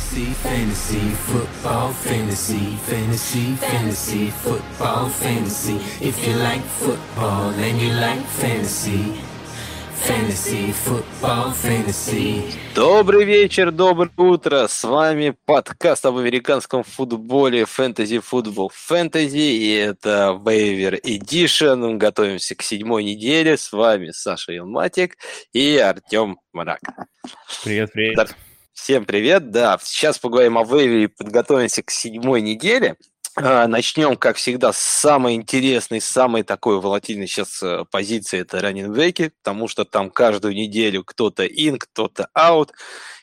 Fantasy, fantasy, football, fantasy, fantasy, fantasy, football, fantasy. If you like football and you like fantasy, fantasy, football, fantasy. Добрый вечер, доброе утро. С вами подкаст об американском футболе Fantasy Football Fantasy. И это Waiver Edition. Готовимся к седьмой неделе. С вами Саша Илматик и Артем Мрак. Привет, привет. Всем привет. Да, сейчас поговорим о Waiver и подготовимся к седьмой неделе. А, Начнем, как всегда, с самой интересной, самой такой волатильной сейчас э, позиции, это раннинбеки, потому что там каждую неделю кто-то ин, кто-то аут,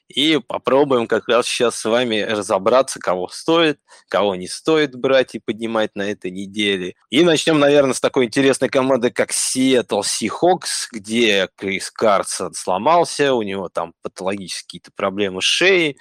и попробуем как раз сейчас с вами разобраться, кого стоит, кого не стоит брать и поднимать на этой неделе. И начнем, наверное, с такой интересной команды, как Seattle Seahawks, где Крис Карсон сломался, у него там патологические какие-то проблемы с шеей,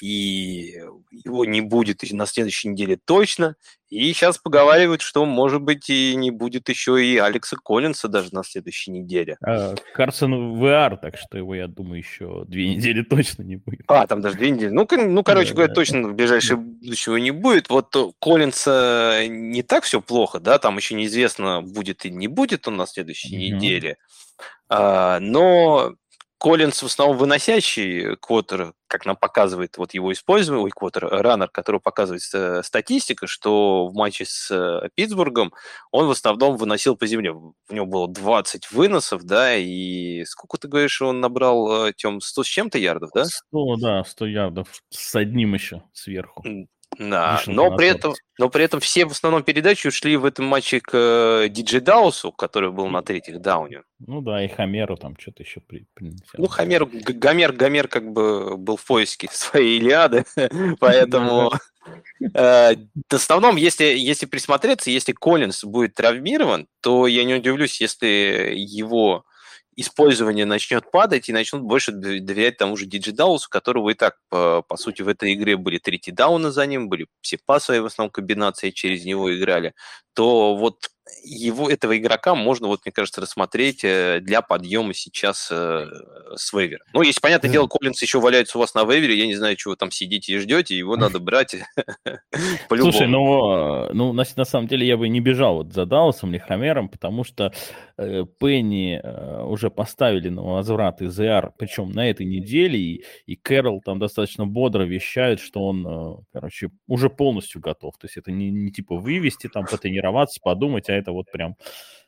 и его не будет на следующей неделе точно. И сейчас поговаривают, что, может быть, и не будет еще и Алекса Коллинса даже на следующей неделе. А, Карсон VR, так что его, я думаю, еще две недели точно не будет. А, там даже две недели. Ну, ну короче да, говоря, да. точно в ближайшее будущее не будет. Вот Коллинса не так все плохо, да, там еще неизвестно, будет и не будет он на следующей mm-hmm. неделе. А, но Коллинс в основном выносящий квотер, как нам показывает вот его используемый квотер, раннер, который показывает э, статистика, что в матче с э, Питтсбургом он в основном выносил по земле. В него было 20 выносов, да, и сколько ты говоришь, он набрал, э, Тем, 100 с чем-то ярдов, да? 100, да, 100 ярдов с одним еще сверху. Да, но при, этом, но при этом все в основном передачи ушли в этом матче к э, Диджей Даусу, который был на третьих дауне. Ну да, и Хамеру там что-то еще при, принесел. Ну, Хамеру, Гомер, Гомер как бы был в поиске своей Илиады, поэтому... Э, в основном, если, если присмотреться, если Коллинс будет травмирован, то я не удивлюсь, если его использование начнет падать и начнут больше доверять тому же Диджидаусу, которого и так, по, по сути, в этой игре были третий дауна за ним, были все пасовые в основном комбинации через него играли, то вот его, этого игрока можно, вот, мне кажется, рассмотреть э, для подъема сейчас э, с вейвера. Ну, если, понятное дело, Коллинс еще валяется у вас на вейвере, я не знаю, чего вы там сидите и ждете, его надо брать Слушай, ну, ну на, на самом деле я бы не бежал вот за Даусом или Хамером, потому что э, Пенни э, уже поставили на возврат из ER, причем на этой неделе, и, и Кэрол там достаточно бодро вещает, что он, э, короче, уже полностью готов. То есть это не, не типа вывести, там, потренироваться, подумать, а это вот прям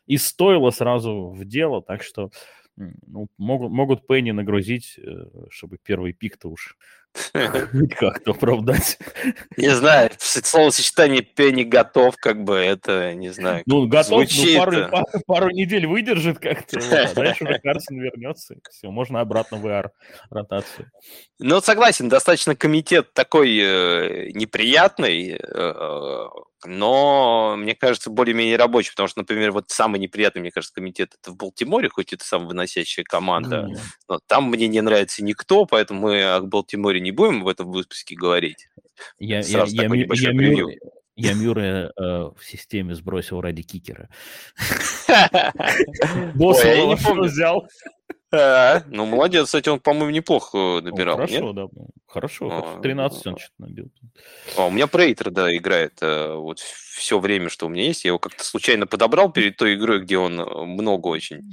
и стоило сразу в дело, так что ну, могут, могут Пенни нагрузить, э, чтобы первый пик-то уж как-то оправдать. Не знаю, словосочетание Пенни готов, как бы это, не знаю. Ну, готов, ну, пару, пару, пару недель выдержит как-то, а дальше уже Карсон вернется, все, можно обратно в AR ротацию. Ну, согласен, достаточно комитет такой э, неприятный, э, но, мне кажется, более-менее рабочий, потому что, например, вот самый неприятный, мне кажется, комитет это в Балтиморе, хоть это самая выносящая команда, но там мне не нравится никто, поэтому мы о Балтиморе не будем в этом выпуске говорить. Я, я, я, я, я, я Мюррея э, в системе сбросил ради кикера. Босс взял. А, ну, молодец, кстати, он, по-моему, неплохо набирал. Хорошо, да. Хорошо, 13 он что-то набил. А, у меня Прейтер, да, играет э, вот все время, что у меня есть. Я его как-то случайно подобрал перед той игрой, где он э, много очень.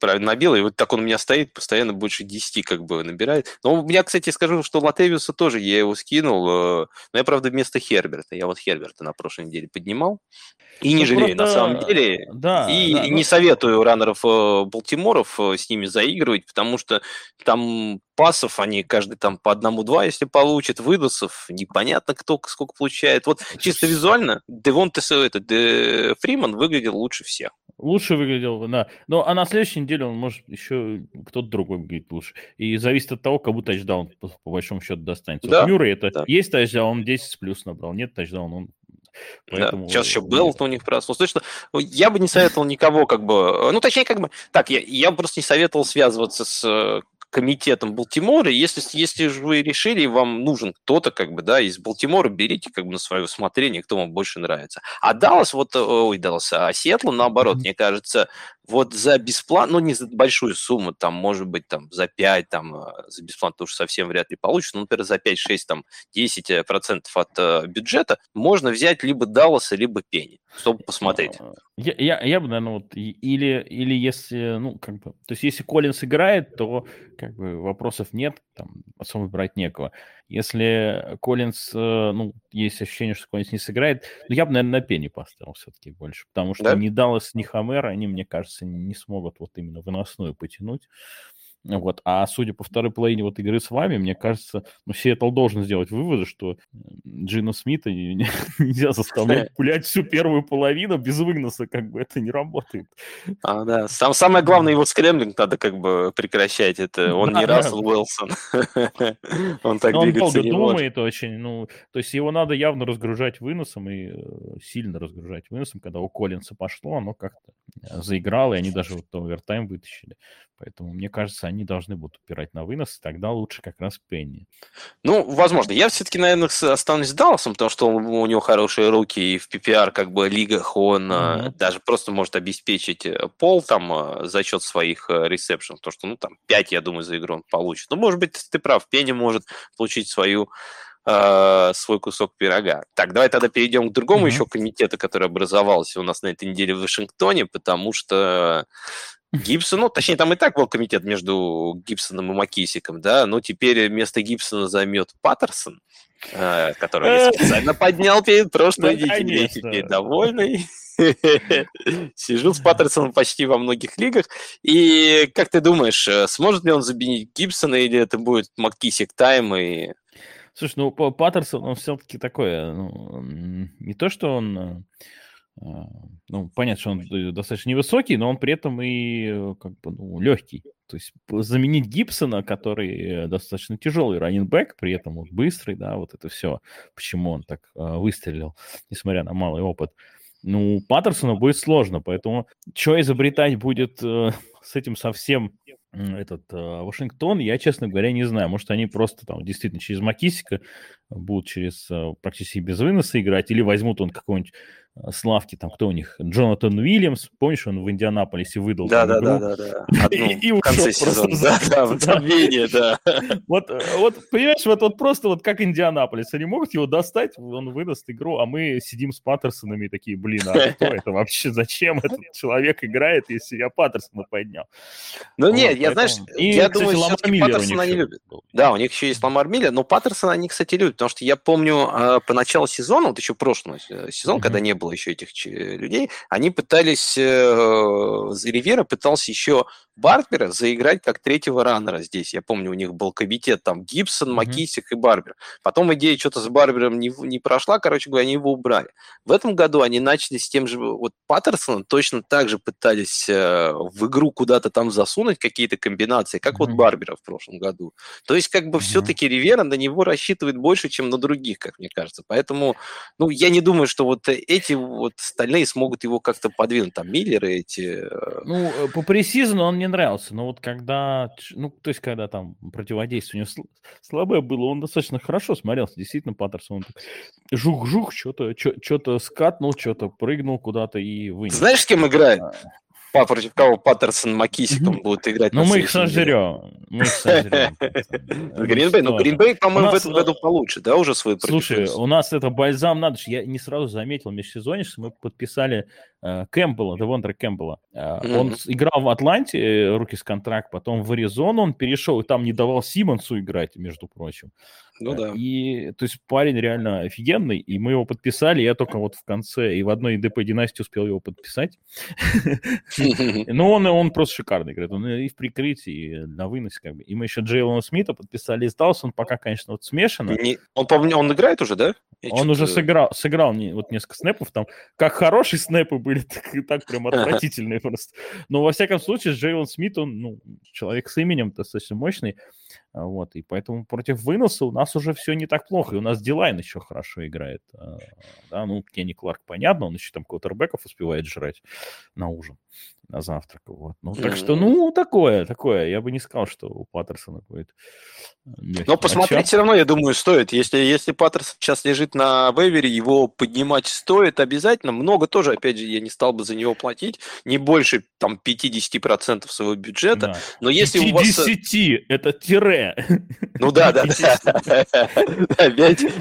Правильно набил, и вот так он у меня стоит, постоянно больше 10 как бы набирает. Но у меня, кстати, скажу, что Латевиуса тоже я его скинул, э, но я, правда, вместо Херберта. Я вот Херберта на прошлой неделе поднимал. И не ну, жалею, просто... на самом деле. Да, и да, не но... советую раннеров э, Балтиморов э, с ними заигрывать, потому что там пасов, они каждый там по одному-два, если получат, выдусов, непонятно кто сколько получает. Вот чисто визуально Девонте это, Де Фриман выглядел лучше всех. Лучше выглядел, да. Но а на следующей неделе он может еще кто-то другой выглядит лучше. И зависит от того, кому тачдаун по, по большому счету достанется. Да, вот Мюррей это да. есть тачдаун, он 10 плюс набрал, нет тачдаун, он Поэтому... Да, сейчас еще был у них проснулся. Точно, я бы не советовал никого, как бы, ну, точнее, как бы, так, я, я просто не советовал связываться с комитетом Балтимора. Если, если же вы решили, вам нужен кто-то, как бы, да, из Балтимора, берите как бы на свое усмотрение, кто вам больше нравится. А Даллас, вот, ой, Даллас, а Сиэтл, наоборот, мне кажется, вот за бесплатно, ну, не за большую сумму, там, может быть, там, за 5, там, э, за бесплатно уж совсем вряд ли получится, но, например, за 5, 6, там, 10 процентов от э, бюджета можно взять либо Далласа, либо Пенни, чтобы посмотреть. А, я, я, я бы, наверное, вот, или, или если, ну, как бы, то есть если Коллинс играет, то, как бы, вопросов нет, там, особо брать некого. Если Коллинс, э, ну, есть ощущение, что Коллинс не сыграет, ну, я бы, наверное, на Пенни поставил все-таки больше, потому что да? ни Даллас, ни Хамер, они, мне кажется, не смогут вот именно выносную потянуть. Вот. А судя по второй половине вот игры с вами, мне кажется, ну, Сиэтл должен сделать выводы, что Джина Смита нельзя заставлять пулять всю первую половину без выноса, как бы это не работает. А, да. Сам, самое главное, его скремлинг надо как бы прекращать. Это он не Рассел Уилсон. Он так Он долго думает очень. Ну, то есть его надо явно разгружать выносом и э, сильно разгружать выносом. Когда у Коллинса пошло, оно как-то э, заиграло, и они даже вот овертайм вытащили. Поэтому, мне кажется, они должны будут упирать на вынос, и тогда лучше как раз Пенни. Ну, возможно. Я все-таки, наверное, останусь с Далласом, потому что он, у него хорошие руки, и в PPR как бы лигах он mm-hmm. даже просто может обеспечить э, пол там э, за счет своих ресепшенов, то что, ну, там, 5, я думаю, за игру он получит. Ну, может быть, ты прав, Пенни может получить свою свой кусок пирога. Так, давай тогда перейдем к другому mm-hmm. еще комитету, который образовался у нас на этой неделе в Вашингтоне, потому что Гибсон, ну, точнее, там и так был комитет между Гибсоном и Макисиком, да, но теперь вместо Гибсона займет Паттерсон, э, который я специально поднял перед прошлой неделей, теперь довольный. Сижу с Паттерсоном почти во многих лигах. И как ты думаешь, э, сможет ли он заменить Гибсона, или это будет Маккисик тайм и Слушай, ну Паттерсон, он все-таки такой, ну, не то, что он ну, понятно, что он э, достаточно невысокий, но он при этом и э, как бы, ну, легкий. То есть заменить Гибсона, который э, достаточно тяжелый раненбэк, при этом он быстрый, да, вот это все, почему он так э, выстрелил, несмотря на малый опыт. Ну, Паттерсону будет сложно, поэтому что изобретать будет э, с этим совсем этот э, Вашингтон, я, честно говоря, не знаю. Может, они просто там действительно через Макисика будут через э, практически без выноса играть, или возьмут он какой-нибудь Славки, там кто у них? Джонатан Уильямс, помнишь, он в Индианаполисе выдал да, да, да, да, да, и, в конце сезона, да, да, в забвение, да. Вот, вот, понимаешь, вот, вот просто вот как Индианаполис, они могут его достать, он выдаст игру, а мы сидим с Паттерсонами и такие, блин, а кто это вообще, зачем этот человек играет, если я Паттерсона поднял? Ну нет, я, знаешь, я думаю, все-таки Паттерсона не любят. Да, у них еще есть Ламар Миллер, но Паттерсона они, кстати, любят, потому что я помню а, по началу сезона, вот еще прошлый э, сезон, когда не было еще этих людей, они пытались, э, Ривера пытался еще Барбера заиграть как третьего раннера здесь. Я помню, у них был комитет там Гибсон, Макисик mm-hmm. и Барбер. Потом идея что-то с Барбером не, не прошла, короче говоря, они его убрали. В этом году они начали с тем же, вот Паттерсоном точно так же пытались э, в игру куда-то там засунуть какие-то комбинации, как mm-hmm. вот Барбера в прошлом году. То есть как бы mm-hmm. все-таки Ривера на него рассчитывает больше, чем на других, как мне кажется. Поэтому, ну, я не думаю, что вот эти вот остальные смогут его как-то подвинуть, там, Миллеры эти. Э. Ну, э, по пресизону он мне нравился, но вот когда, ну, то есть, когда там противодействие у него слабое было, он достаточно хорошо смотрелся, действительно, Паттерсон, он жух-жух, что-то что-то скатнул, что-то прыгнул куда-то и вынес. Знаешь, с кем играет? Против кого Паттерсон Макисиком mm-hmm. будут играть. Ну, мы их сожрем. Мы их сожрем. Гринбей, ну, Гринбей, по-моему, в этом году получше, да, уже свой Слушай, у нас это бальзам надо, я не сразу заметил межсезонье, что мы подписали Кэмпбелла, Девонтра Кэмпбелла. Э, он играл в Атланте, э, руки с контракт, потом в Аризону он перешел, и там не давал Симонсу играть, между прочим. Ну да. И, то есть, парень реально офигенный, и мы его подписали, я только вот в конце, и в одной ДП династии успел его подписать. Но он, он просто шикарный, говорит, он и в прикрытии, и на выносе, как бы. И мы еще Джейлона Смита подписали из он пока, конечно, вот смешанно. Он, он играет уже, да? Он уже сыграл, сыграл вот несколько снэпов, там, как хорошие снэпы были, так и так прям отвратительные просто. Но, во всяком случае, Джейлон Смит, он, ну, человек с именем достаточно мощный, а, вот, и поэтому против выноса у нас уже все не так плохо, и у нас Дилайн еще хорошо играет. А, да, ну, Кенни Кларк, понятно, он еще там квотербеков успевает жрать на ужин. На завтрак. Вот. Ну, так что, ну, такое, такое. Я бы не сказал, что у Паттерсона будет э, Но посмотреть все равно, я думаю, стоит. Если, если Паттерсон сейчас лежит на вейвере, его поднимать стоит обязательно. Много тоже, опять же, я не стал бы за него платить. Не больше там 50% своего бюджета. Да. Но если 50, у вас... Э, это тире. Ну да, да, да.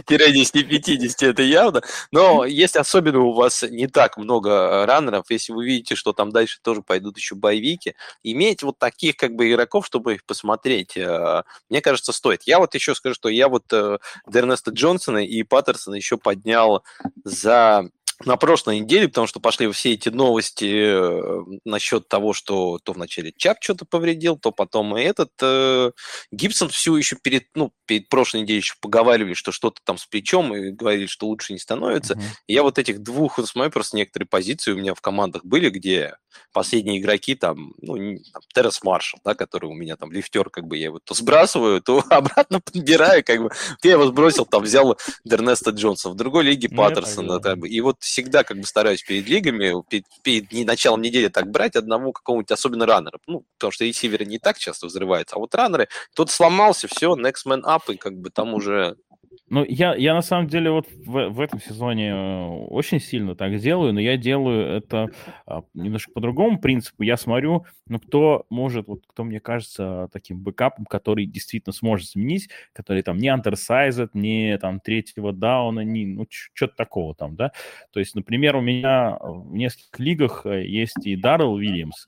5-10-50 это явно. Но если особенно у вас не так много раннеров, если вы видите, что там дальше тоже пойдут еще боевики, иметь вот таких как бы игроков, чтобы их посмотреть, э, мне кажется, стоит. Я вот еще скажу, что я вот э, Дернеста Джонсона и Паттерсона еще поднял за на прошлой неделе, потому что пошли все эти новости э, насчет того, что то вначале Чап что-то повредил, то потом и этот э, Гибсон всю еще перед, ну, перед прошлой неделей еще поговаривали, что что-то там с плечом, и говорили, что лучше не становится. И я вот этих двух, вот смотрю, просто некоторые позиции у меня в командах были, где последние игроки там, ну, там, Террас Маршал, да, который у меня там лифтер, как бы я его то сбрасываю, то обратно подбираю, как бы. Я его сбросил, там, взял Дернеста Джонса, в другой лиге ну, Паттерсона, как бы. И вот всегда как бы стараюсь перед лигами, перед, перед началом недели так брать одного какого-нибудь особенно раннера. Ну, потому что ресиверы не так часто взрываются, а вот раннеры, тот сломался, все, next man up, и как бы там уже ну, я, я на самом деле вот в, в этом сезоне э, очень сильно так делаю, но я делаю это а, немножко по другому принципу. Я смотрю, ну, кто может, вот кто мне кажется таким бэкапом, который действительно сможет заменить, который там не undersized, не там третьего дауна, не, ну, что-то такого там, да. То есть, например, у меня в нескольких лигах э, есть и Даррел Уильямс,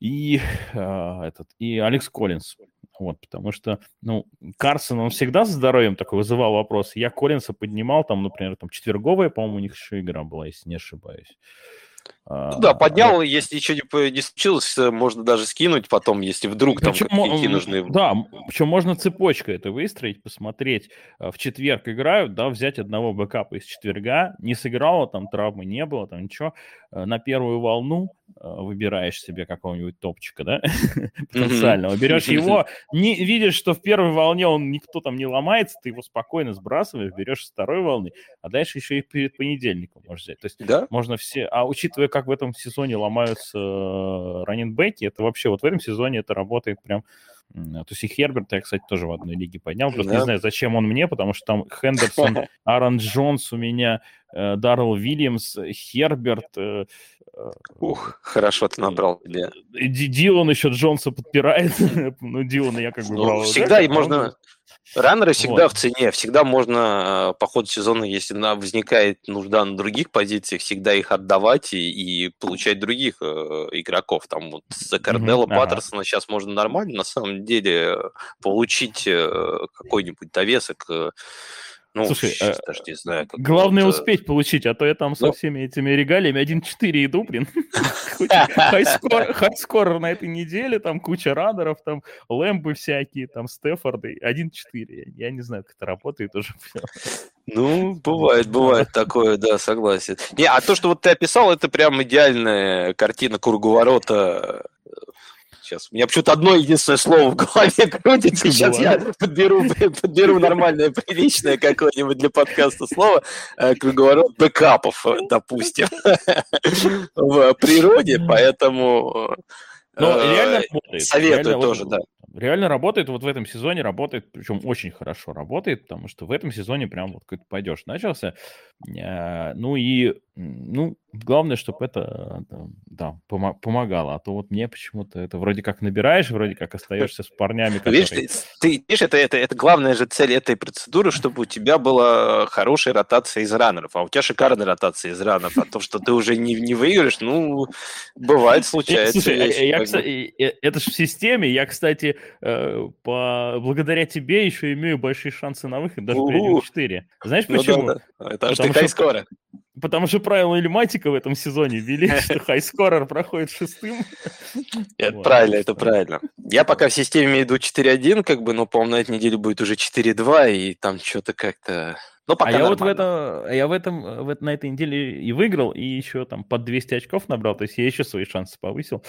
и э, этот, и Алекс Коллинс. Вот, потому что, ну, Карсон, он всегда с здоровьем такой вызывал вопрос. Я Коллинса поднимал, там, например, там четверговая, по-моему, у них еще игра была, если не ошибаюсь. А, ну, да, поднял, а, если ничего не, не случилось, э, можно даже скинуть потом, если вдруг там какие-то нужны. Да, причем можно цепочкой это выстроить, посмотреть. Э, в четверг играют, да, взять одного бэкапа из четверга, не сыграло, там травмы не было, там ничего, э, на первую волну выбираешь себе какого-нибудь топчика, да, потенциального, берешь его, не видишь, что в первой волне он никто там не ломается, ты его спокойно сбрасываешь, берешь с второй волны, а дальше еще и перед понедельником можешь взять. То есть да? можно все, а учитывая, как в этом сезоне ломаются э, раненбеки, это вообще вот в этом сезоне это работает прям то есть и Херберта я, кстати, тоже в одной лиге поднял. Просто да. не знаю, зачем он мне, потому что там Хендерсон, Аарон Джонс у меня, э, Даррел Вильямс, Херберт. Э, Ух, хорошо ты набрал. Дилан еще Джонса подпирает. ну, Дилана я как бы ну, брал. Всегда и можно... Раннеры всегда вот. в цене, всегда можно по ходу сезона, если возникает нужда на других позициях, всегда их отдавать и, и получать других э, игроков. Там вот за Карнелла mm-hmm. Паттерсона ага. сейчас можно нормально, на самом деле, получить э, какой-нибудь довесок. Э, ну, Слушай, э, даже не знаю. Как главное вот, успеть получить, а то я там со ну... всеми этими регалиями 1-4 иду, блин. Хайскор на этой неделе, там куча раннеров, там лэмбы всякие, там Стефорды, 1-4. Я не знаю, как это работает уже. Ну, бывает, бывает такое, да, согласен. Не, а то, что вот ты описал, это прям идеальная картина круговорота Сейчас. У меня почему-то одно единственное слово в голове крутится. Сейчас я подберу, подберу нормальное, приличное какое-нибудь для подкаста слово. Э, круговорот бэкапов, допустим, в природе, поэтому но реально работает. Советую реально тоже, вот, да. Реально работает, вот в этом сезоне работает, причем очень хорошо работает, потому что в этом сезоне прям вот как пойдешь начался. Э, ну и, ну, главное, чтобы это, да, помогало. А то вот мне почему-то это вроде как набираешь, вроде как остаешься с парнями, которые... Видишь, ты, ты видишь, это, это, это главная же цель этой процедуры, чтобы у тебя была хорошая ротация из раннеров, а у тебя шикарная ротация из раннеров, а то, что ты уже не, не выиграешь, ну, бывает, случается. Слушай, я, я, кстати, это же в системе, я, кстати, э, по... благодаря тебе еще имею большие шансы на выход, даже при 4. Знаешь почему? Ну, да, да. Это аж ты хай-скоро. Потому что правила Ильматика в этом сезоне ввели, что хайскорер проходит шестым. Это вот. правильно, это правильно. Я пока в системе иду 4-1, как бы, но, по-моему, на этой неделе будет уже 4-2, и там что-то как-то Но пока а я вот в этом, я в этом, в, на этой неделе и выиграл, и еще там под 200 очков набрал, то есть я еще свои шансы повысил.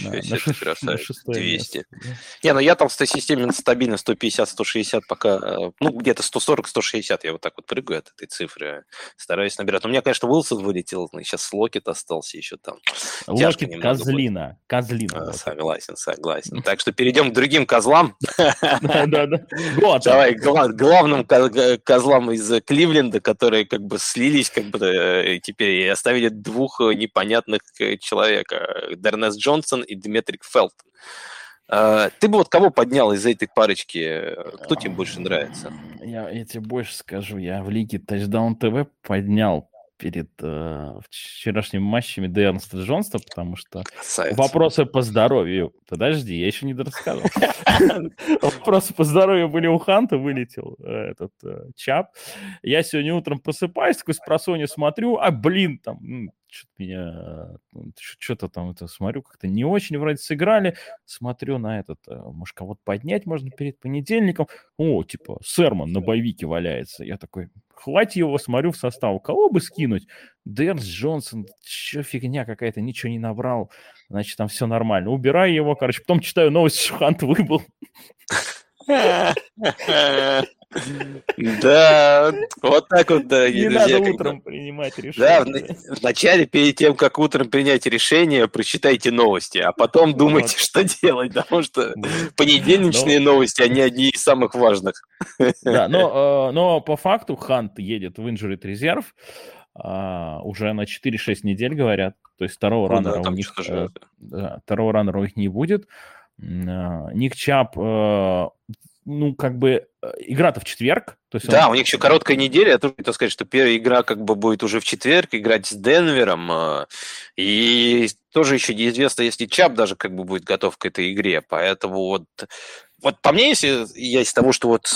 На, на, шест, на 200. Место. Не, ну я там в системе стабильно 150-160 пока, э, ну где-то 140-160 я вот так вот прыгаю от этой цифры, стараюсь набирать. Но у меня, конечно, Уилсон вылетел, сейчас Локет остался еще там. Локет козлина, будет. козлина. А, согласен, согласен. Так что перейдем к другим козлам. Да-да-да. Давай, главным козлам из Кливленда, которые как бы слились как бы э, теперь и оставили двух э, непонятных э, человека, Дернес Джонсон и Дмитрик Фелтон. Ты бы вот кого поднял из этой парочки? Кто тебе больше нравится? Я, я тебе больше скажу. Я в лиге Touchdown TV поднял перед э, вчерашними матчами Дернста Джонса, потому что Красавец. вопросы по здоровью. Подожди, я еще не рассказал. Вопросы по здоровью были у Ханта, вылетел э, этот э, Чап. Я сегодня утром просыпаюсь, такой с смотрю, а блин, там что-то меня, что-то там это смотрю, как-то не очень вроде сыграли. Смотрю на этот, э, может, кого-то поднять можно перед понедельником. О, типа, Серман на боевике валяется. Я такой, хватит его, смотрю в состав. Кого бы скинуть? Дэрс Джонсон, что фигня какая-то, ничего не набрал. Значит, там все нормально. Убираю его, короче. Потом читаю новость, что Хант выбыл. Да, вот так вот, дорогие Не друзья. надо утром принимать решение. Да, вначале, перед тем, как утром принять решение, прочитайте новости, а потом думайте, что делать, потому что понедельничные новости, они одни из самых важных. Да, но, э, но по факту Хант едет в injured резерв, а, уже на 4-6 недель, говорят. То есть второго раннера у них э, второго раннера у них не будет. А, Ник Чап э, ну, как бы, э, игра-то в четверг. То есть да, он... у них еще короткая неделя. Я тоже хотел сказать, что первая игра как бы будет уже в четверг, играть с Денвером. Э, и тоже еще неизвестно, если Чап даже как бы будет готов к этой игре. Поэтому вот вот по мне, если я из того, что вот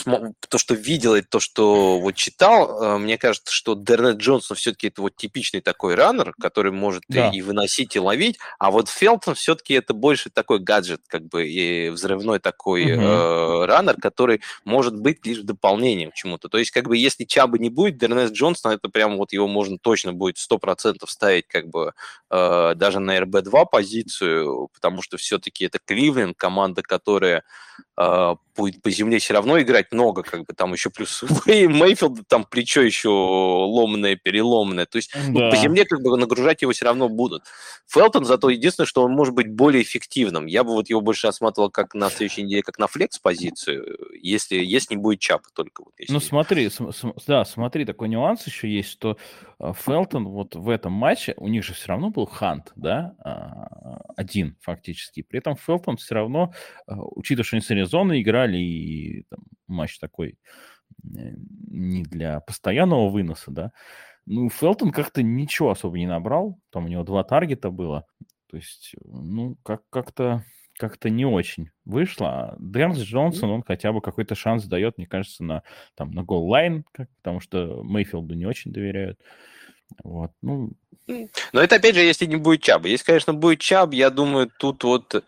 то, что видел, и то, что вот читал, э, мне кажется, что Дернет Джонсон все-таки это вот типичный такой раннер, который может да. и, и выносить, и ловить, а вот Фелтон все-таки это больше такой гаджет, как бы и взрывной такой угу. э, раннер, который может быть лишь дополнением к чему-то. То есть как бы если Чаба не будет, Дернет Джонсон, это прям вот его можно точно будет 100% ставить как бы э, даже на РБ-2 позицию, потому что все-таки это Кливленд, команда, которая э, будет по земле все равно играть много, как бы там еще плюс Мейфилд там плечо еще ломное, переломное. То есть да. ну, по земле как бы нагружать его все равно будут. Фелтон зато единственное, что он может быть более эффективным. Я бы вот его больше осматривал как на следующей неделе, как на флекс-позицию, если, если не будет чапа только. Вот, если... Ну смотри, см- да, смотри, такой нюанс еще есть, что э, Фелтон вот в этом матче, у них же все равно был Хант, да, а, один фактически. При этом Фелтон все равно, э, учитывая, что они с играли играли, и там, матч такой э, не для постоянного выноса, да. Ну, Фелтон как-то ничего особо не набрал, там у него два таргета было, то есть, ну, как- как-то как-то не очень вышло. А Дэрнс Джонсон, он хотя бы какой-то шанс дает, мне кажется, на, там, на goal-line, потому что Мейфилду не очень доверяют. Вот, ну... Но это, опять же, если не будет Чаба. Если, конечно, будет Чаб, я думаю, тут вот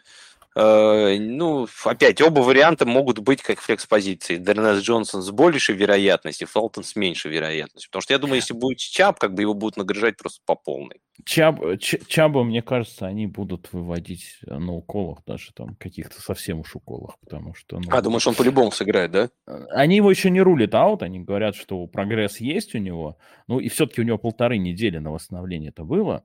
ну, опять, оба варианта могут быть как flex-позиции. Дернест Джонсон с большей вероятностью, Фелтон с меньшей вероятностью. Потому что я думаю, если будет Чаб, как бы его будут нагружать просто по полной. Чаб, Чаба, мне кажется, они будут выводить на уколах, даже там каких-то совсем уж уколах, потому что... Ну, а, думаешь, он по-любому сыграет, да? Они его еще не рулят аут, они говорят, что прогресс есть у него, ну и все-таки у него полторы недели на восстановление это было,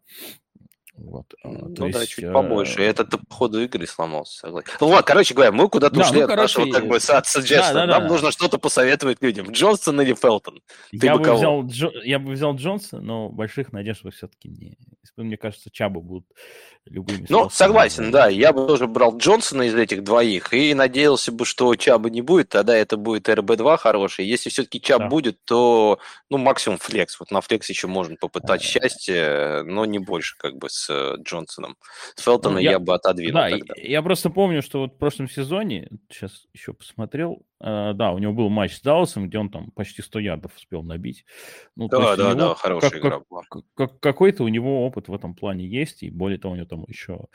вот. А, ну То да, есть, чуть побольше. Э, этот по ходу игры сломался, согласен. Ну вот, короче говоря, мы куда-то да, ушли ну, от короче, нашего как бы от да, да, Нам да. нужно что-то посоветовать людям. Джонсон или Фелтон? Ты я, бы кого? взял, Джо... я бы взял Джонса, но больших надежд все-таки не. Мне кажется, Чаба будут любыми Ну, согласен, да. Я бы тоже брал Джонсона из этих двоих и надеялся бы, что Чаба не будет, тогда это будет РБ-2 хороший. Если все-таки Чаб да. будет, то, ну, максимум флекс. Вот на флекс еще можно попытать счастье, но не больше, как бы, с э, Джонсоном. С Фелтона ну, я, я бы отодвинул Да, тогда. я просто помню, что вот в прошлом сезоне, сейчас еще посмотрел, э, да, у него был матч с Даусом, где он там почти 100 ярдов успел набить. Ну, да, да, него, да, хорошая как, игра была. Как, как, какой-то у него опыт в этом плане есть, и более того, у него там еще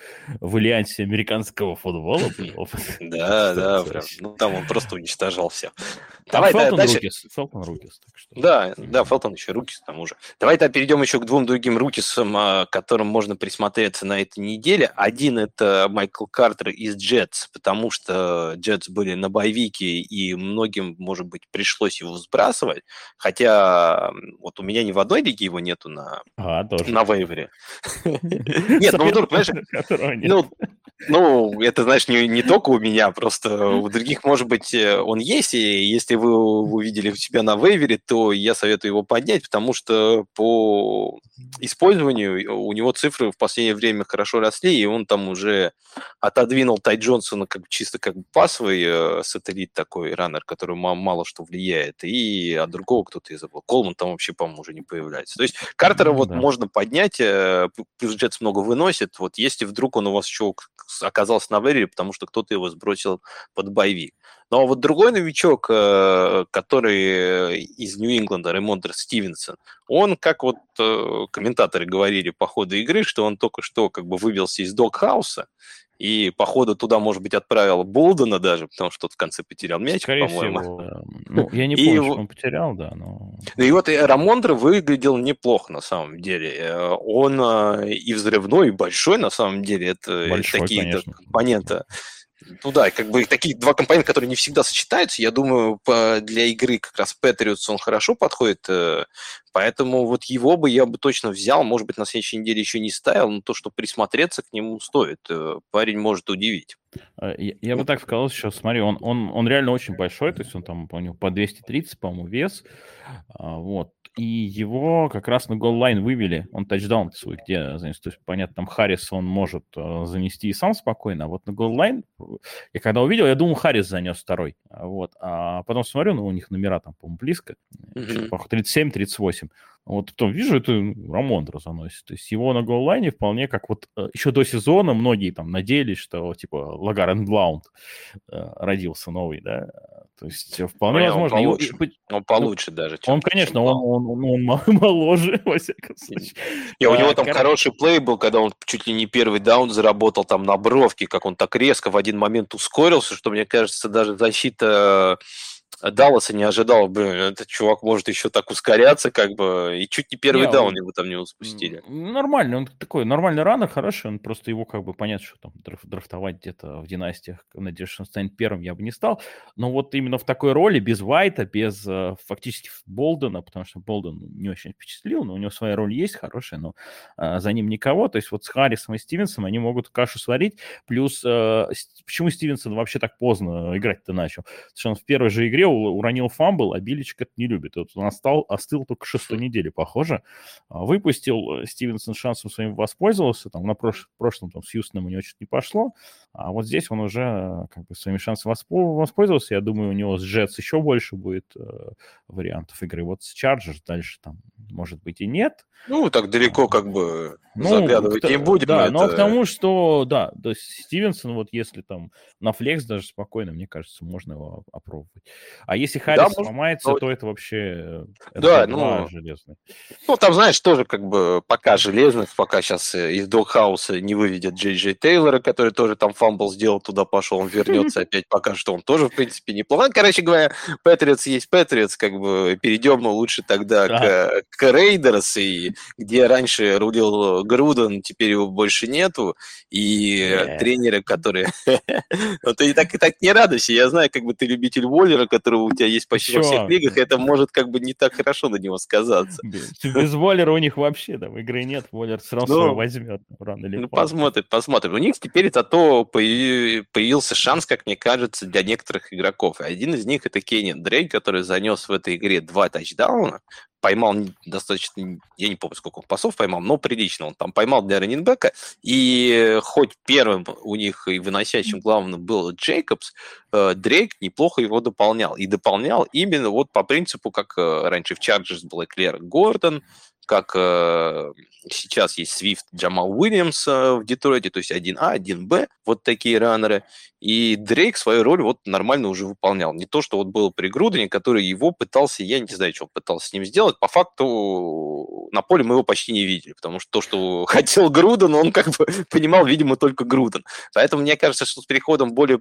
в альянсе американского футбола был опыт. Да, да, прям, ну там он просто уничтожал все. Давай Рукис, Фелтон Рукис. Да, да, Фелтон еще Рукис к тому же. Давай тогда перейдем еще к двум другим Рукисам, а, которым можно присмотреться на этой неделе. Один это Майкл Картер из Джетс, потому что Джетс были на боевике, и многим, может быть, пришлось его сбрасывать. Хотя вот у меня ни в одной лиге его нету на, а, на вейвере. Нет, ну знаешь, ну, ну, это, знаешь, не, не только у меня, просто у других, может быть, э, он есть, и если вы увидели у себя на вейвере, то я советую его поднять, потому что по использованию у него цифры в последнее время хорошо росли, и он там уже отодвинул Тай Джонсона как чисто как бы пасовый э, сателлит такой, раннер, который мало что влияет, и от другого кто-то из его. Колман там вообще, по-моему, уже не появляется. То есть Картера mm-hmm, вот да. можно поднять, э, плюс Джетс много выносит, вот если вдруг он у вас еще оказался на вейвере, потому что кто-то его сбросил под боевик. Но вот другой новичок, э, который из Нью-Ингланда, Ремондер Стивенсон, он, как вот э, комментаторы говорили по ходу игры, что он только что как бы выбился из док-хауса, и, походу, туда, может быть, отправил Болдена даже, потому что тот в конце потерял мяч, Скорее по-моему. Всего, ну, я не помню, и, что он потерял, да, но... И вот Рамондра выглядел неплохо, на самом деле. Э, он и взрывной, и большой, на самом деле. Это большой, такие компоненты. Ну да, как бы такие два компонента, которые не всегда сочетаются. Я думаю, по, для игры как раз Патриотс он хорошо подходит, э, поэтому вот его бы я бы точно взял. Может быть, на следующей неделе еще не ставил, но то, что присмотреться к нему стоит. Э, парень может удивить. Э, я, я бы так сказал сейчас, смотри, он, он, он реально очень большой, то есть он там, по, по 230, по-моему, вес, а, вот, и его как раз на голлайн вывели, он тачдаун свой где занес, то есть, понятно, там Харрис он может uh, занести и сам спокойно, а вот на голлайн, я когда увидел, я думал, Харрис занес второй, вот, а потом смотрю, ну, у них номера там, по-моему, близко, mm-hmm. 37-38, вот потом вижу, это Рамондра заносит. То есть его на голлайне вполне как вот э, еще до сезона многие там надеялись, что типа Лагар Эндлаунд э, родился новый, да. То есть вполне ну, возможно. Он получше, его, он получше ну, даже. Чем, он, конечно, чем он, он, он, он моложе, во всяком случае. И у него там кор... хороший плей был, когда он чуть ли не первый даун заработал там на бровке, как он так резко в один момент ускорился, что, мне кажется, даже защита Далласа не ожидал, блин, этот чувак может еще так ускоряться, как бы, и чуть не первый не, даун его там не спустили. Нормально, он такой нормальный раннер, хороший, он просто его как бы понятно, что там драфтовать где-то в династиях, надеюсь, что он станет первым, я бы не стал, но вот именно в такой роли, без Вайта, без э, фактически Болдена, потому что Болден не очень впечатлил, но у него своя роль есть хорошая, но э, за ним никого, то есть вот с Харрисом и Стивенсом они могут кашу сварить, плюс э, почему Стивенсон вообще так поздно играть-то начал? Потому что он в первой же игре уронил fumble, а Биличек это не любит. Вот он остал, остыл только шестой недели, похоже. А, выпустил э, Стивенсон шансом своим воспользовался. Там на прош, прошлом там, с Хьюстоном у него что-то не пошло. А вот здесь он уже э, как бы своими шансами воспользовался. Я думаю, у него с Джетс еще больше будет э, вариантов игры. Вот с Чарджерс дальше там может быть и нет. Ну, так далеко как бы ну, заглядывать к, не будем. Да, это... но к тому, что, да, то есть Стивенсон, вот если там на flex даже спокойно, мне кажется, можно его опробовать. А если Харрис да, сломается, может... то это вообще это да, ну, железный. Ну, там, знаешь, тоже как бы пока железных, пока сейчас э, из doghouse а не выведет Джей Джей Тейлора, который тоже там fumble сделал, туда пошел, он вернется опять, пока что он тоже, в принципе, неплохо. Ну, короче говоря, Патриотс есть Патриотс, как бы перейдем лучше тогда к, к Рейдерс, и где раньше рулил Груден, теперь его больше нету, и yeah. тренеры, которые... Ну, ты так и так не радуйся, я знаю, как бы ты любитель Воллера, которого у тебя есть почти во всех лигах, это может как бы не так хорошо на него сказаться. Без Воллера у них вообще там игры нет, Воллер все равно ну, возьмет рано или Ну, посмотрим, посмотрим. У них теперь зато появился шанс, как мне кажется, для некоторых игроков. Один из них это Кенни Дрейк, который занес в этой игре два тачдауна, поймал достаточно, я не помню, сколько он пасов поймал, но прилично он там поймал для раненбека, и хоть первым у них и выносящим главным был Джейкобс, э, Дрейк неплохо его дополнял, и дополнял именно вот по принципу, как э, раньше в Чарджерс был Эклер Гордон, как э, сейчас есть Свифт, Джамал Уильямс э, в Детройте, то есть 1А, 1Б, вот такие раннеры. И Дрейк свою роль вот нормально уже выполнял. Не то, что вот было при Грудене, который его пытался, я не знаю, что пытался с ним сделать. По факту на поле мы его почти не видели, потому что то, что хотел Груден, он как бы понимал, видимо, только Груден. Поэтому мне кажется, что с переходом более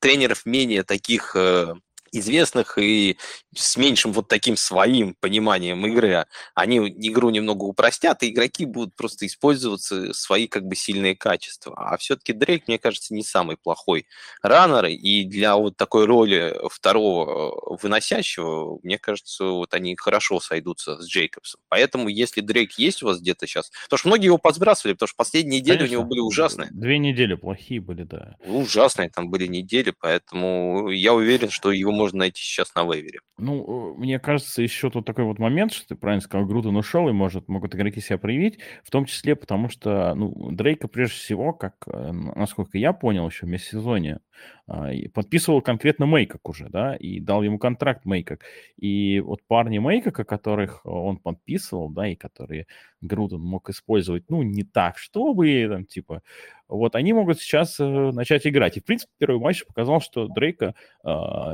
тренеров менее таких э, известных и с меньшим вот таким своим пониманием игры, они игру немного упростят, и игроки будут просто использоваться свои как бы сильные качества. А все-таки Дрейк, мне кажется, не самый плохой раннер, и для вот такой роли второго выносящего, мне кажется, вот они хорошо сойдутся с Джейкобсом. Поэтому, если Дрейк есть у вас где-то сейчас, потому что многие его подсбрасывали, потому что последние недели Конечно. у него были ужасные. Две недели плохие были, да. Ужасные там были недели, поэтому я уверен, что его можно найти сейчас на вейвере. Ну, мне кажется, еще тут такой вот момент, что ты правильно сказал, Груден ушел, и может, могут игроки себя проявить, в том числе потому, что ну, Дрейка прежде всего, как, э, насколько я понял еще в межсезонье, а, подписывал конкретно Мейкок уже, да, и дал ему контракт Мейкок. И вот парни Мейкока, которых он подписывал, да, и которые Груден мог использовать, ну, не так, чтобы, там, типа, вот они могут сейчас э, начать играть. И, в принципе, первый матч показал, что Дрейка э,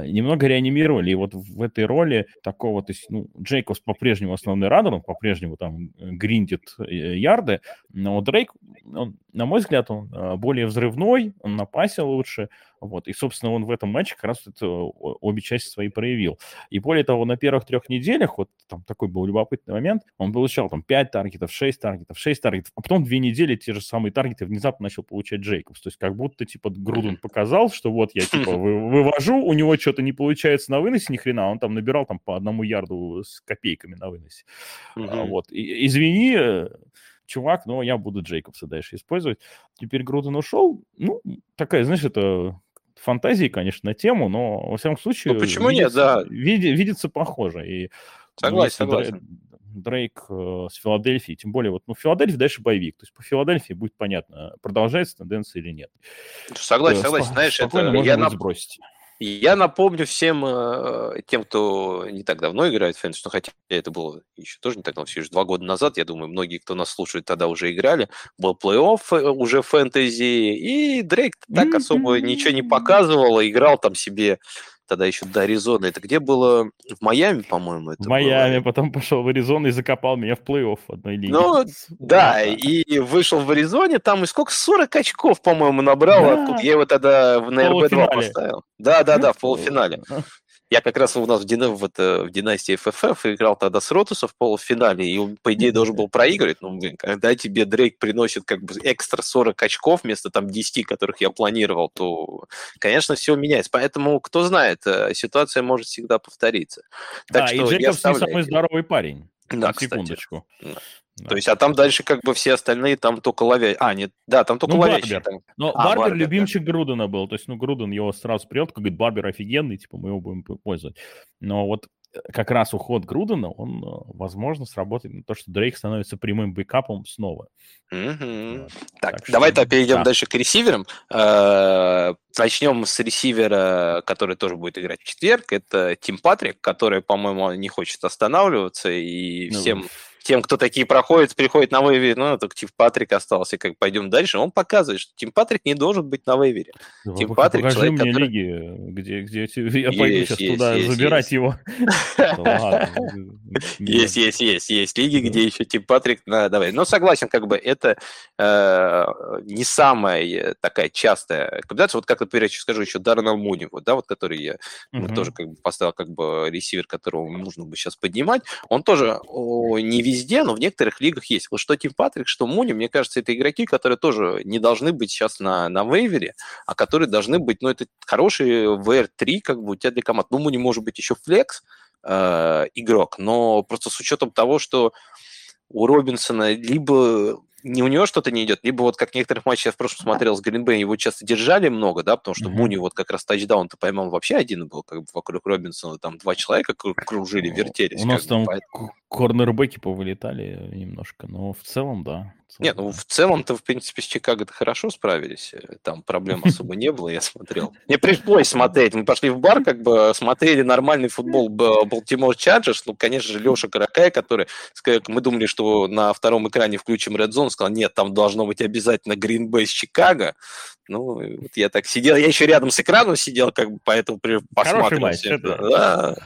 немного реанимировали. И вот в этой роли такого, то есть, ну, Джейкобс по-прежнему основной радер, он по-прежнему там гриндит э, ярды, но Дрейк, он, на мой взгляд, он э, более взрывной, он на пасе лучше, вот, и, собственно, он в этом матче как раз это обе части свои проявил. И более того, на первых трех неделях, вот там такой был любопытный момент, он получал там 5 таргетов, 6 таргетов, 6 таргетов, а потом две недели те же самые таргеты внезапно начал получать Джейкобс. То есть как будто, типа, Груден показал, что вот я, типа, вывожу, у него что-то не получается на выносе ни хрена, он там набирал там по одному ярду с копейками на выносе. А, вот. И, извини, э, чувак, но я буду Джейкобса дальше использовать. Теперь Груден ушел. Ну, такая, знаешь, это фантазии, конечно, на тему, но во всяком случае... Ну, почему видится, нет, да. Види, видится похоже. И, согласен, согласен. Дрейк э, с Филадельфией, тем более вот, ну, Филадельфия дальше боевик, то есть по Филадельфии будет понятно, продолжается тенденция или нет. Согласен, согласен, знаешь, это я на... сбросить. Я напомню всем э, тем, кто не так давно играет в фэнтези, ну, хотя это было еще тоже не так давно, всего лишь два года назад, я думаю, многие, кто нас слушает, тогда уже играли, был плей-офф э, уже фэнтези, и Дрейк так особо ничего не показывал, играл там себе тогда еще до Аризоны. Это где было? В Майами, по-моему, это В Майами, было. потом пошел в Аризону и закопал меня в плей-офф одной лиги. Ну, да, и вышел в Аризоне, там и сколько? 40 очков, по-моему, набрал. Да. Откуда я его тогда на РБ-2 поставил. Да, да, да, в полуфинале. Я как раз у нас в, Дина, в, это, в династии ФФФ играл тогда с Ротусом в полуфинале, и он, по идее, должен был проигрывать. Ну, блин, когда тебе Дрейк приносит как бы экстра 40 очков вместо там 10, которых я планировал, то, конечно, все меняется. Поэтому, кто знает, э, ситуация может всегда повториться. Так да, что и Джейкобс не самый здоровый парень. Да, секундочку. Кстати. Да. То есть, а там дальше как бы все остальные там только ловя... А, нет, да, там только ну, ловящие. Барбер. Но а, Барбер, Барбер любимчик да. Грудена был. То есть, ну, Груден его сразу прет, говорит, Барбер офигенный, типа, мы его будем пользовать. Но вот э, как раз уход Грудена, он, э, возможно, сработает на то, что Дрейк становится прямым бэкапом снова. Mm-hmm. Вот. Так, так давай-то перейдем да. дальше к ресиверам. Э, начнем с ресивера, который тоже будет играть в четверг. Это Тим Патрик, который, по-моему, не хочет останавливаться и ну, всем тем, кто такие проходят, приходит на вейвере, ну, только Тим Патрик остался, как пойдем дальше, он показывает, что Тим Патрик не должен быть на вейвере. Ну, Тим Патрик покажи человек, мне который... лиги, где, где я есть, пойду сейчас есть, туда есть, забирать есть. его. Есть, есть, есть, есть лиги, где еще Тим Патрик, давай. Но согласен, как бы это э, не самая такая частая комбинация. Вот как, например, я скажу еще Даррена Муни, вот, да, вот который я тоже как бы поставил как бы ресивер, которого нужно бы сейчас поднимать, он тоже не везде, но в некоторых лигах есть. Вот что Тим Патрик, что Муни, мне кажется, это игроки, которые тоже не должны быть сейчас на, на вейвере, а которые должны быть, ну, это хороший VR3, как бы у тебя для команд. Ну, Муни может быть еще флекс э, игрок, но просто с учетом того, что у Робинсона либо не у него что-то не идет, либо вот как некоторых матчей я в прошлом смотрел с Гринбей, его часто держали много, да, потому что mm-hmm. Муни вот как раз тачдаун-то поймал вообще один был, как бы вокруг Робинсона там два человека кружили, вертелись. У нас там бы, корнербеки повылетали немножко, но в целом, да. Нет, ну в целом-то, в принципе, с Чикаго-то хорошо справились. Э, там проблем особо не было, я смотрел. Мне пришлось смотреть. Мы пошли в бар, как бы смотрели нормальный футбол Балтимор Чарджерс. Ну, конечно же, Леша Каракай, который, мы думали, что на втором экране включим Red Zone, сказал, нет, там должно быть обязательно Green Bay с Чикаго. Ну, вот я так сидел, я еще рядом с экраном сидел, как бы, поэтому. Матч, это. Да.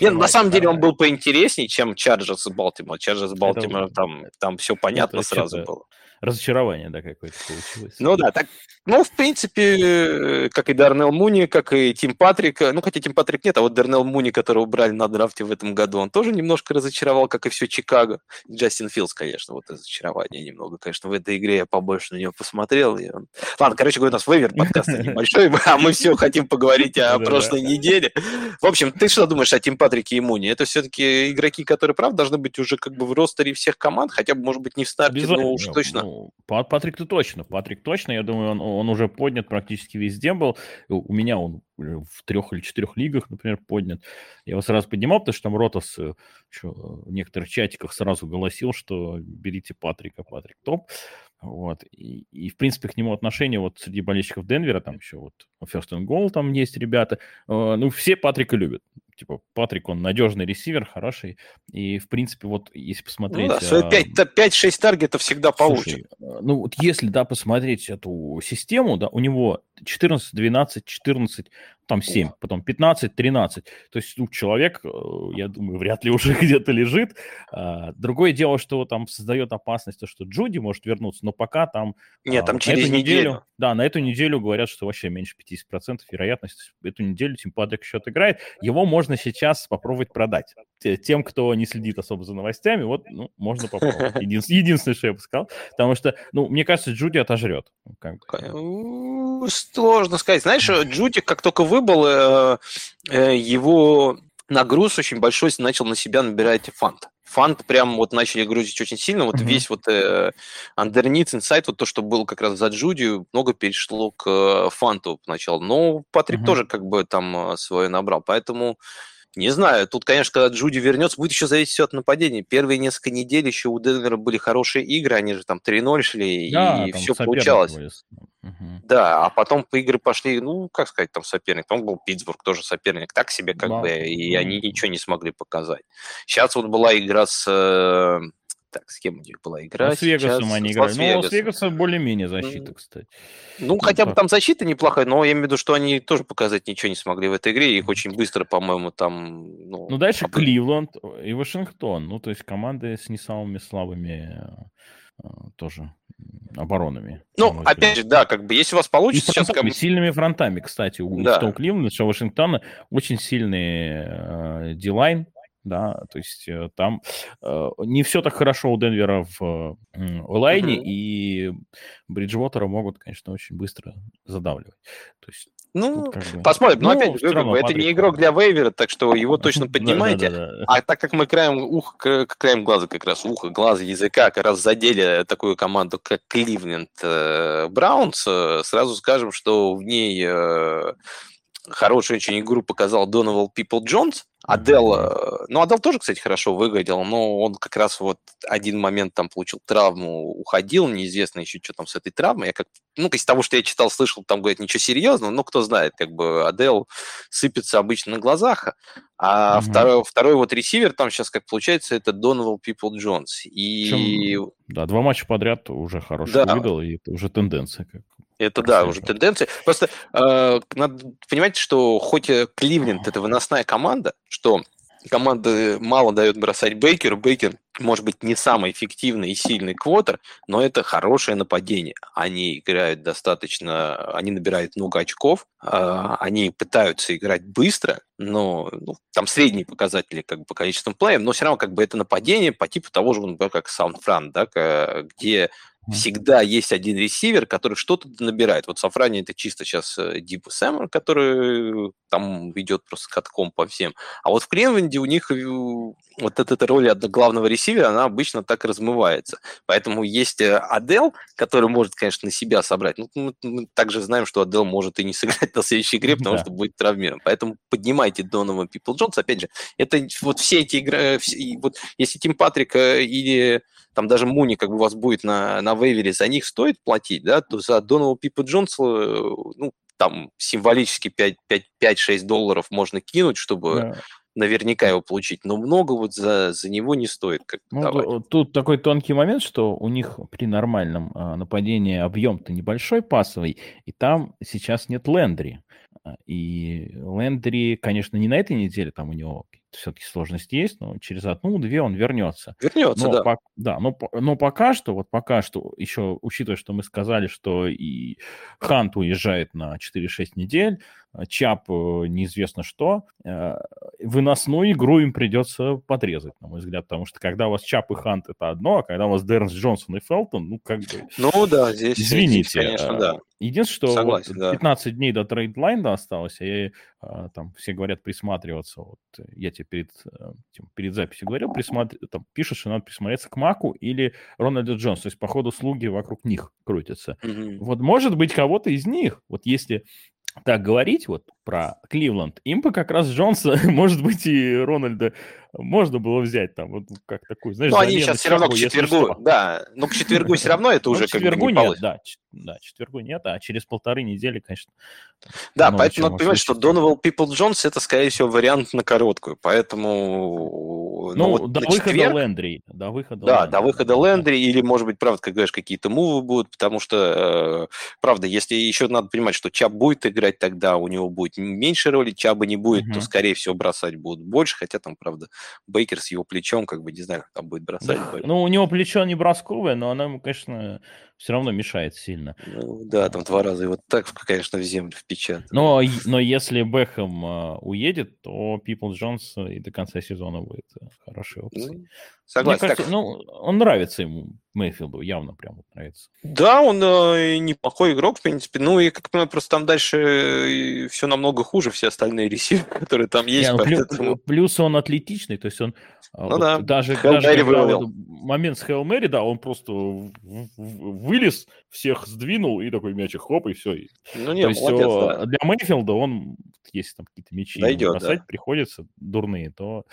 Нет, матч, на самом да. деле он был поинтереснее, чем Чарджерс и Балтимор. Чарджерс и Балтимор, там, там все понятно это сразу было разочарование, да, какое-то получилось. Ну да, так, ну, в принципе, как и Дарнелл Муни, как и Тим Патрик, ну, хотя Тим Патрик нет, а вот Дарнелл Муни, которого брали на драфте в этом году, он тоже немножко разочаровал, как и все Чикаго. Джастин Филдс, конечно, вот разочарование немного, конечно, в этой игре я побольше на него посмотрел. И он... Ладно, короче говоря, у нас вывер подкаст небольшой, а мы все хотим поговорить о прошлой неделе. В общем, ты что думаешь о Тим Патрике и Муни? Это все-таки игроки, которые, правда, должны быть уже как бы в ростере всех команд, хотя бы, может быть, не в старте, но уж точно ну, Патрик-то точно, Патрик точно, я думаю, он, он уже поднят практически везде был. У меня он в трех или четырех лигах, например, поднят. Я его сразу поднимал, потому что там Ротас э, в некоторых чатиках сразу голосил, что берите Патрика, Патрик топ. Вот. И, и, в принципе, к нему отношение вот среди болельщиков Денвера, там еще вот First and Goal там есть ребята. Э, ну, все Патрика любят типа, Патрик, он надежный ресивер, хороший. И, в принципе, вот если посмотреть... Ну да, свои 5-6 таргетов всегда получит. Слушай, ну вот если, да, посмотреть эту систему, да, у него 14, 12, 14, там 7, потом 15, 13. То есть ну, человек, э, я думаю, вряд ли уже где-то лежит. А, другое дело, что там создает опасность, что Джуди может вернуться, но пока там... Нет, а, там через неделю. неделю. Да, на эту неделю говорят, что вообще меньше 50% вероятность. Эту неделю Тим Патрик еще отыграет. Его можно сейчас попробовать продать. Тем, кто не следит особо за новостями, вот, ну, можно попробовать. Единственное, единственное, что я бы сказал. Потому что, ну, мне кажется, Джуди отожрет. Как Сложно сказать. Знаешь, Джуди, как только выбыл, э, э, его нагруз очень большой начал на себя набирать фант. Фант прям вот начали грузить очень сильно. Вот mm-hmm. весь вот э, underneath, inside, вот то, что было как раз за Джуди, много перешло к э, фанту поначалу. Но Патрик mm-hmm. тоже как бы там свое набрал. Поэтому не знаю, тут, конечно, когда Джуди вернется, будет еще зависеть все от нападения. Первые несколько недель еще у Денвера были хорошие игры, они же там 3-0 шли, да, и все получалось. Угу. Да, а потом по игры пошли, ну, как сказать, там соперник. Там был Питтсбург, тоже соперник, так себе как да. бы, и они ничего не смогли показать. Сейчас вот была игра с э, так, с кем у них была игра? Ну, с Вегасом сейчас... они играли. Ну, с Вегаса более-менее защита, кстати. Ну, хотя бы там защита неплохая, но я имею в виду, что они тоже показать ничего не смогли в этой игре. Их очень быстро, по-моему, там... Ну, ну дальше об... Кливленд и Вашингтон. Ну, то есть команды с не самыми слабыми э, тоже оборонами. Ну, опять же, да, как бы, если у вас получится... Сейчас, как... сильными фронтами, кстати, у да. что Кливленда, что Вашингтона очень сильный э, дилайн, да, то есть э, там э, не все так хорошо у Денвера в э, онлайне, mm-hmm. и Бриджвотера могут, конечно, очень быстро задавливать. То есть ну, как бы... посмотрим. Но ну, опять же, это Патрик... не игрок для вейвера, так что его точно поднимайте. А так как мы краем уха, краем глаза как раз, ухо, глаза, языка как раз задели такую команду, как Кливленд Браунс, сразу скажем, что в ней хорошую очень игру показал Доновал Пипл Джонс. Адел, э, ну, Адел тоже, кстати, хорошо выглядел, но он как раз вот один момент там получил травму, уходил, неизвестно еще, что там с этой травмой. Я как ну, из того, что я читал, слышал, там говорят, ничего серьезного, но кто знает, как бы Адел сыпется обычно на глазах, а угу. второй, второй вот ресивер там сейчас, как получается, это Доновал Пипл Джонс. И... Чем... Да, два матча подряд уже хороший да. выдал, и это уже тенденция. Как... Это да, уже тенденция. Просто э, надо понимать, что хоть Кливленд это выносная команда, что команда мало дает бросать Бейкеру, Бейкер может быть не самый эффективный и сильный квотер, но это хорошее нападение. Они играют достаточно, они набирают много очков, э, они пытаются играть быстро, но ну, там средние показатели как бы по количеству плеев, но все равно как бы это нападение по типу того же, например, как Саундфран, да, где всегда есть один ресивер, который что-то набирает. Вот Сафрани это чисто сейчас Дипу Сэммер, который там идет просто катком по всем. А вот в Кливленде у них вот эта роль главного ресивера, она обычно так размывается. Поэтому есть э, Адел, который может, конечно, на себя собрать. Ну, мы, мы также знаем, что Адел может и не сыграть на следующей игре, потому да. что будет травмирован. Поэтому поднимайте Донован Пипл Джонс. Опять же, это вот все эти игры, э, все, вот если Тим Патрик или там даже Муни как бы у вас будет на, на вейвере, за них стоит платить, да, то за Донован Пипл Джонс, ну, там символически 5-6 долларов можно кинуть, чтобы да наверняка его получить, но много вот за, за него не стоит как ну, давать. Тут такой тонкий момент, что у них при нормальном а, нападении объем-то небольшой пасовый, и там сейчас нет Лендри. А, и Лендри, конечно, не на этой неделе, там у него все-таки сложность есть, но через одну-две он вернется. Вернется, но, да. По, да, но, но пока что, вот пока что, еще учитывая, что мы сказали, что и Хант уезжает на 4-6 недель, Чаб э, неизвестно что, э, выносную игру им придется подрезать, на мой взгляд, потому что когда у вас Чаб и Хант это одно, а когда у вас Дернест Джонсон и Фелтон, ну как бы... Ну да, здесь... Извините. Здесь, конечно, да. Единственное, что Согласен, вот 15 да. дней до trade line а осталось, и там все говорят присматриваться. Вот я тебе перед, перед записью говорил, присматр... там пишут, что надо присмотреться к Маку или Рональду Джонс. То есть, по ходу слуги вокруг них крутятся. Mm-hmm. Вот может быть кого-то из них, вот если так говорить вот про Кливленд, им бы как раз Джонса, может быть, и Рональда можно было взять там, вот как такую, знаешь, Ну, они сейчас все равно к четвергу, да, но к четвергу все равно это уже как бы не нет, да, да, четвергу нет, а через полторы недели, конечно. Да, поэтому надо понимать, что Donovan People Jones это, скорее всего, вариант на короткую, поэтому... Ну, ну до выхода Лендри, до выхода Да, до выхода Лендри, или, может быть, правда, как говоришь, какие-то мувы будут, потому что, э, правда, если еще надо понимать, что Чап будет играть, тогда у него будет меньше роли, Чаба не будет, то, скорее всего, бросать будут больше, хотя там, правда, Бейкер с его плечом, как бы, не знаю, как там будет бросать. Да. Ну, у него плечо не бросковое, но оно ему, конечно, все равно мешает сильно. Ну, да, там два раза его так, конечно, в землю впечатали. Но, но если Бэхэм uh, уедет, то Пипл Джонс и до конца сезона будет э, хорошей опцией. Ну, согласен. Мне кажется, так... ну, он нравится ему, Мейфилду, явно прям вот нравится. Да, он э, неплохой игрок, в принципе. Ну и, как понимаю, просто там дальше э, все намного хуже, все остальные ресиверы, которые там есть. Не, ну, поэтому... Плюс он атлетичный, то есть он а, ну, вот да. даже, даже когда вот момент с Хелл Мэри, да, он просто вылез, всех сдвинул и такой мячик хоп, и все. Ну, нет, То есть молодец, о, да. для Мейфилда он, если там какие-то мячи Дойдет, бросать да. приходится дурные, то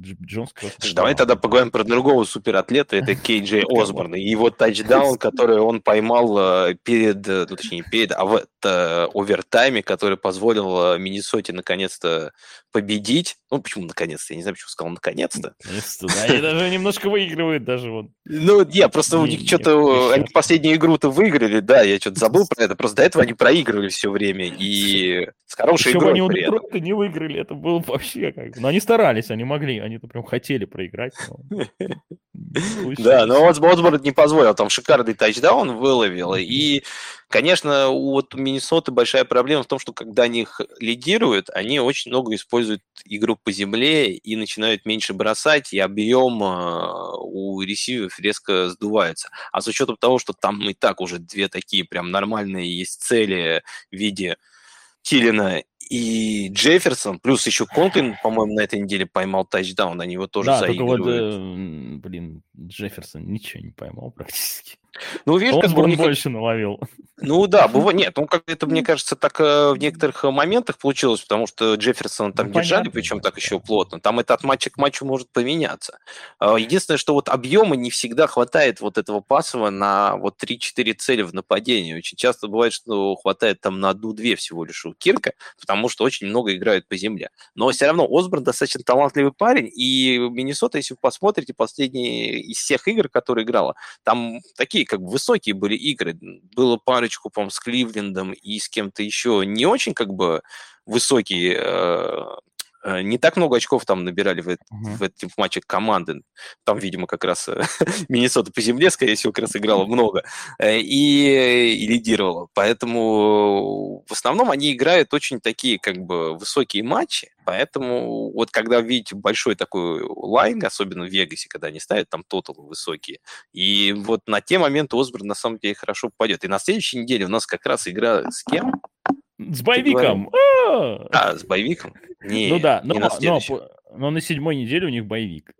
Джонс Слушай, давай тогда поговорим про другого суператлета, это Кей Джей Осборн. И его тачдаун, который он поймал э, перед, э, ну, точнее, перед, а в овертайме, который позволил э, Миннесоте наконец-то победить. Ну, почему наконец-то? Я не знаю, почему сказал наконец-то. Они даже немножко выигрывают даже вот. Ну, я просто у них что-то, они последнюю игру-то выиграли, да, я что-то забыл про это, просто до этого они проигрывали все время, и с хорошей игрой они у Детройта не выиграли, это было вообще как Но они старались, они могли, они-то прям хотели проиграть. Да, но Осборн не позволил, там шикарный тачдаун выловил, и Конечно, у вот Миннесоты большая проблема в том, что когда они их лидируют, они очень много используют игру по земле и начинают меньше бросать, и объем а, у ресиверов резко сдувается. А с учетом того, что там и так уже две такие прям нормальные есть цели в виде Тилина и Джефферсон, плюс еще Конклин, по-моему, на этой неделе поймал тачдаун, они его тоже да, заигрывают. Вот, э, блин, Джефферсон ничего не поймал практически. Ну, видишь, Он как бы... больше наловил. Ну да, бывает. Нет, ну как это, мне кажется, так э, в некоторых моментах получилось, потому что Джефферсон там ну, держали, понятно, причем так еще плотно. Там это от матча к матчу может поменяться. А, единственное, что вот объема не всегда хватает вот этого пасова на вот 3-4 цели в нападении. Очень часто бывает, что хватает там на одну-две всего лишь у Кирка, потому что очень много играют по земле. Но все равно Осборн достаточно талантливый парень, и Миннесота, если вы посмотрите последние из всех игр, которые играла, там такие как бы высокие были игры. Было парочку, по с Кливлендом и с кем-то еще не очень как бы высокие Э, не так много очков там набирали в, uh-huh. в этом матче команды. Там, видимо, как раз э, Миннесота по земле, скорее всего, как раз играла много э, и, и лидировала. Поэтому в основном они играют очень такие как бы высокие матчи. Поэтому вот когда видите большой такой лайн, особенно в Вегасе, когда они ставят там тоталы высокие, и вот на те моменты Осборн на самом деле хорошо попадет. И на следующей неделе у нас как раз игра с кем? С боевиком. А, с боевиком? Не, ну да, но, не но но на седьмой неделе у них боевик.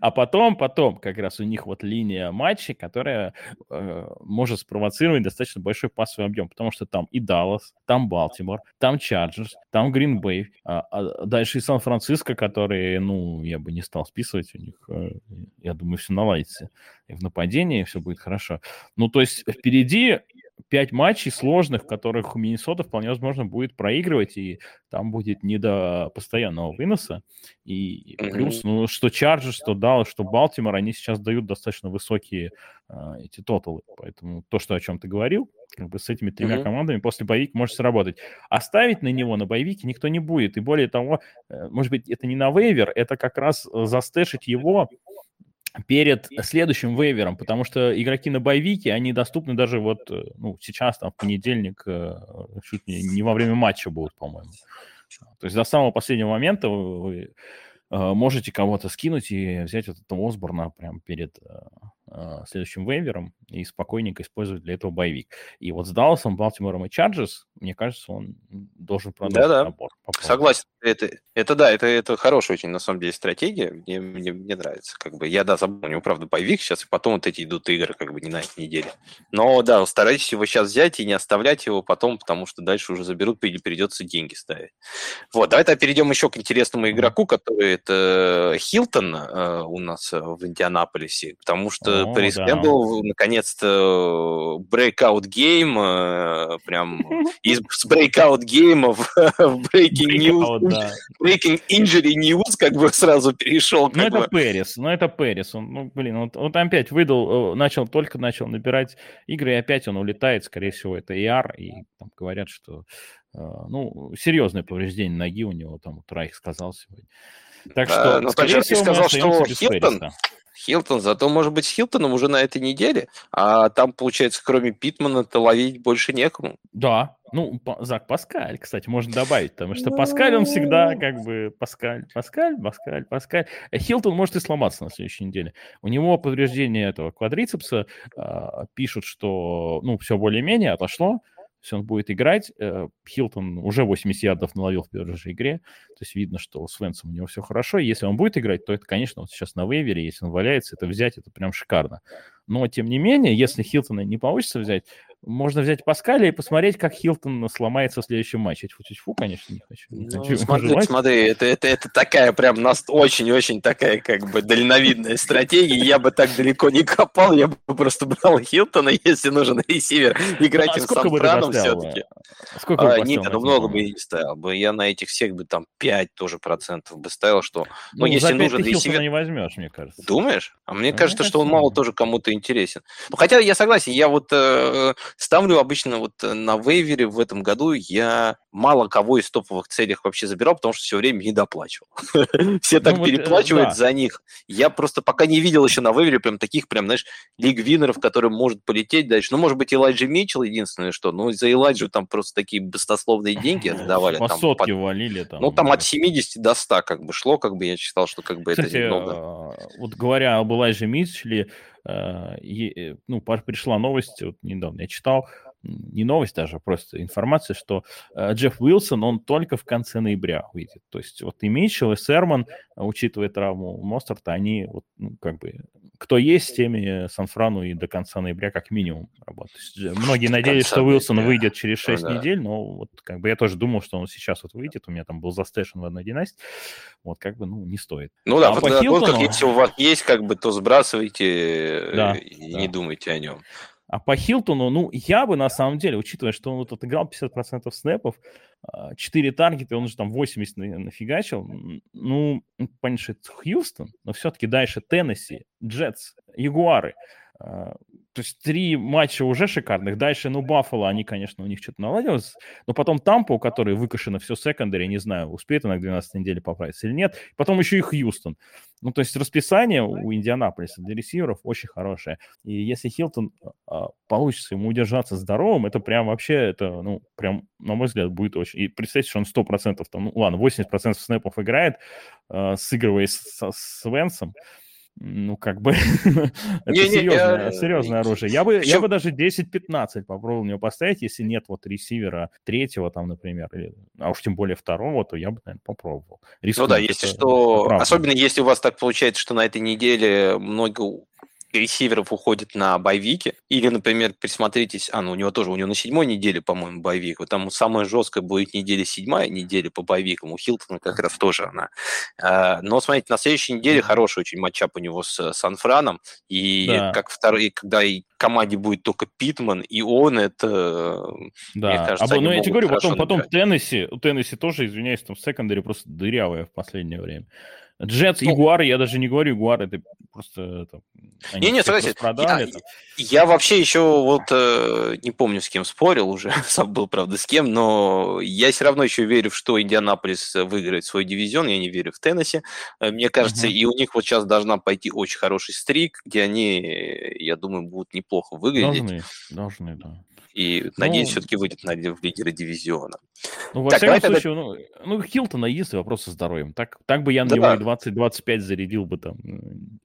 А потом, потом как раз у них вот линия матчей, которая э, может спровоцировать достаточно большой пассовый объем, потому что там и Даллас, там Балтимор, там Чарджерс, там Гринбей, а, а дальше и Сан-Франциско, которые, ну, я бы не стал списывать, у них, э, я думаю, все наладится. И в нападении все будет хорошо. Ну, то есть впереди пять матчей сложных, в которых у Миннесота вполне возможно будет проигрывать, и там будет не до постоянного выноса. И плюс, ну, что Чарджер, что Даллас, что Балтимор, они сейчас дают достаточно высокие а, эти тоталы. Поэтому то, что о чем ты говорил, как бы с этими тремя mm-hmm. командами после боевик может сработать. Оставить на него на боевике никто не будет. И более того, э, может быть, это не на вейвер, это как раз э, застэшить его перед следующим вейвером, потому что игроки на боевике, они доступны даже вот, э, ну, сейчас, там, в понедельник, э, чуть не, не во время матча будут, по-моему. То есть до самого последнего момента вы э, можете кого-то скинуть и взять вот этого Осборна прямо перед следующим вейвером и спокойненько использовать для этого боевик. И вот с Далласом, Балтимором и Чарджерс, мне кажется, он должен продолжить да, да. набор. Согласен. Это, это да, это, это хорошая очень, на самом деле, стратегия. Мне, мне, мне нравится. Как бы я, да, забыл, у него, правда, боевик сейчас, и потом вот эти идут игры, как бы не на этой неделе. Но, да, старайтесь его сейчас взять и не оставлять его потом, потому что дальше уже заберут или придется деньги ставить. Вот, давайте перейдем еще к интересному игроку, который это Хилтон э, у нас в Индианаполисе, потому что Пэрис да. Кэмпбелл наконец-то breakout game, э, прям из breakout геймов в breaking news, да. breaking injury news как бы сразу перешел. Ну это Пэрис, ну это Пэрис, он, ну блин, вот, вот опять выдал, э, начал, только начал набирать игры, и опять он улетает, скорее всего, это ER, и там говорят, что э, ну, серьезное повреждение ноги у него, там вот Райх сказал сегодня. Так что, а, ну, скорее всего, сказал, что Хилтон, Хилтон, зато, может быть, с Хилтоном уже на этой неделе, а там, получается, кроме Питмана-то ловить больше некому. Да, ну, Зак Паскаль, кстати, можно добавить, потому что Паскаль, он всегда ну. как бы Паскаль, Паскаль, Паскаль, Паскаль. А Хилтон может и сломаться на следующей неделе. У него повреждение этого квадрицепса, а, пишут, что, ну, все более-менее отошло, если он будет играть, э, Хилтон уже 80 ярдов наловил в первой же игре, то есть видно, что с Венсом у него все хорошо. Если он будет играть, то это, конечно, вот сейчас на вейвере, если он валяется, это взять, это прям шикарно. Но, тем не менее, если Хилтона не получится взять, можно взять Паскаля и посмотреть, как Хилтон сломается в следующем матче. Фу, фу, конечно, не хочу. Не ну, хочу смотри, смотри, это, это, это такая прям нас очень-очень такая как бы дальновидная стратегия. Я бы так далеко не копал, я бы просто брал Хилтона, если нужен ресивер, играть ну, а им Сан-Франом все-таки. Сколько а, нет, ну много бы я не ставил. Бы я на этих всех бы там 5 тоже процентов бы ставил, что... Ну, ну если нужен ресивер... не возьмешь, мне кажется. Думаешь? А мне ну, кажется, что он мало тоже кому-то интересен. Ну, хотя я согласен, я вот э, ставлю обычно вот э, на вейвере в этом году я мало кого из топовых целей вообще забирал, потому что все время не доплачивал. Все так ну переплачивают за них. Я просто пока не видел еще на вейвере прям таких прям, знаешь, лиг-винеров, которые может полететь дальше. Ну, может быть, Элайджи Митчелл единственное, что, ну, за Элайджу там просто такие баснословные деньги отдавали. По сотке валили там. Ну, там от 70 до 100 как бы шло, как бы я считал, что как бы это немного. А, вот говоря об Элайже Митчелле, Э, э, ну, пришла новость, вот недавно я читал, не новость даже, а просто информация, что э, Джефф Уилсон, он только в конце ноября выйдет. То есть вот и Митчелл, и Серман, учитывая травму Мостерта, они вот, ну, как бы, кто есть, с теми Сан-Франу и до конца ноября как минимум работают. Многие надеялись, что Уилсон ноября. выйдет через 6 ну, да. недель, но вот как бы я тоже думал, что он сейчас вот выйдет, у меня там был застэшен в одной династии, вот как бы, ну, не стоит. Ну да, а по Хилтону... как если у вас есть, как бы, то сбрасывайте да, и да. не думайте о нем. А по Хилтону, ну, я бы на самом деле, учитывая, что он вот отыграл 50% снэпов, 4 а, таргета, он уже там 80 нафигачил, ну, это Хьюстон, но все-таки дальше Теннесси, Джетс, Ягуары. А, то есть три матча уже шикарных. Дальше, ну, Баффало, они, конечно, у них что-то наладилось. Но потом Тампа, у которой выкашено все секондари, не знаю, успеет она к 12 неделе поправиться или нет. Потом еще и Хьюстон. Ну, то есть расписание у Индианаполиса для ресиверов очень хорошее. И если Хилтон а, получится ему удержаться здоровым, это прям вообще, это, ну, прям, на мой взгляд, будет очень... И представьте, что он 100%, там, ну, ладно, 80% снэпов играет, а, сыгрывая с, с Венсом, Ну, как бы, это не, серьезное, не, серьезное оружие. Я бы, я бы даже 10-15 попробовал у него поставить, если нет вот ресивера третьего там, например, или, а уж тем более второго, то я бы, наверное, попробовал. Рискнуть, ну да, если что, особенно если у вас так получается, что на этой неделе много ресиверов уходит на боевики. Или, например, присмотритесь, а, ну у него тоже, у него на седьмой неделе, по-моему, боевик. Вот там самая жесткая будет неделя седьмая неделя по боевикам. У Хилтона как раз тоже она. А, но, смотрите, на следующей неделе хороший очень матчап у него с Санфраном. И да. как второй, когда и команде будет только Питман, и он это, да. мне кажется, а, Ну, я тебе говорю, потом, потом Теннесси, у Теннесси тоже, извиняюсь, там в секондаре просто дырявая в последнее время. Джетс, ну, я даже не говорю Ягуары, это просто... Это, не, не, согласен. Я, я вообще еще вот э, не помню, с кем спорил уже, сам был, правда, с кем, но я все равно еще верю, что Индианаполис выиграет свой дивизион, я не верю в Теннесси. Э, мне кажется, uh-huh. и у них вот сейчас должна пойти очень хороший стрик, где они, я думаю, будут неплохо выглядеть. Должны, должны, да. И, ну, надеюсь, все-таки выйдет на, в лидеры дивизиона. Ну, во так, всяком случае, тогда... ну, ну, Хилтона есть вопрос со здоровьем. Так, так бы я на да. него 20-25 зарядил бы там.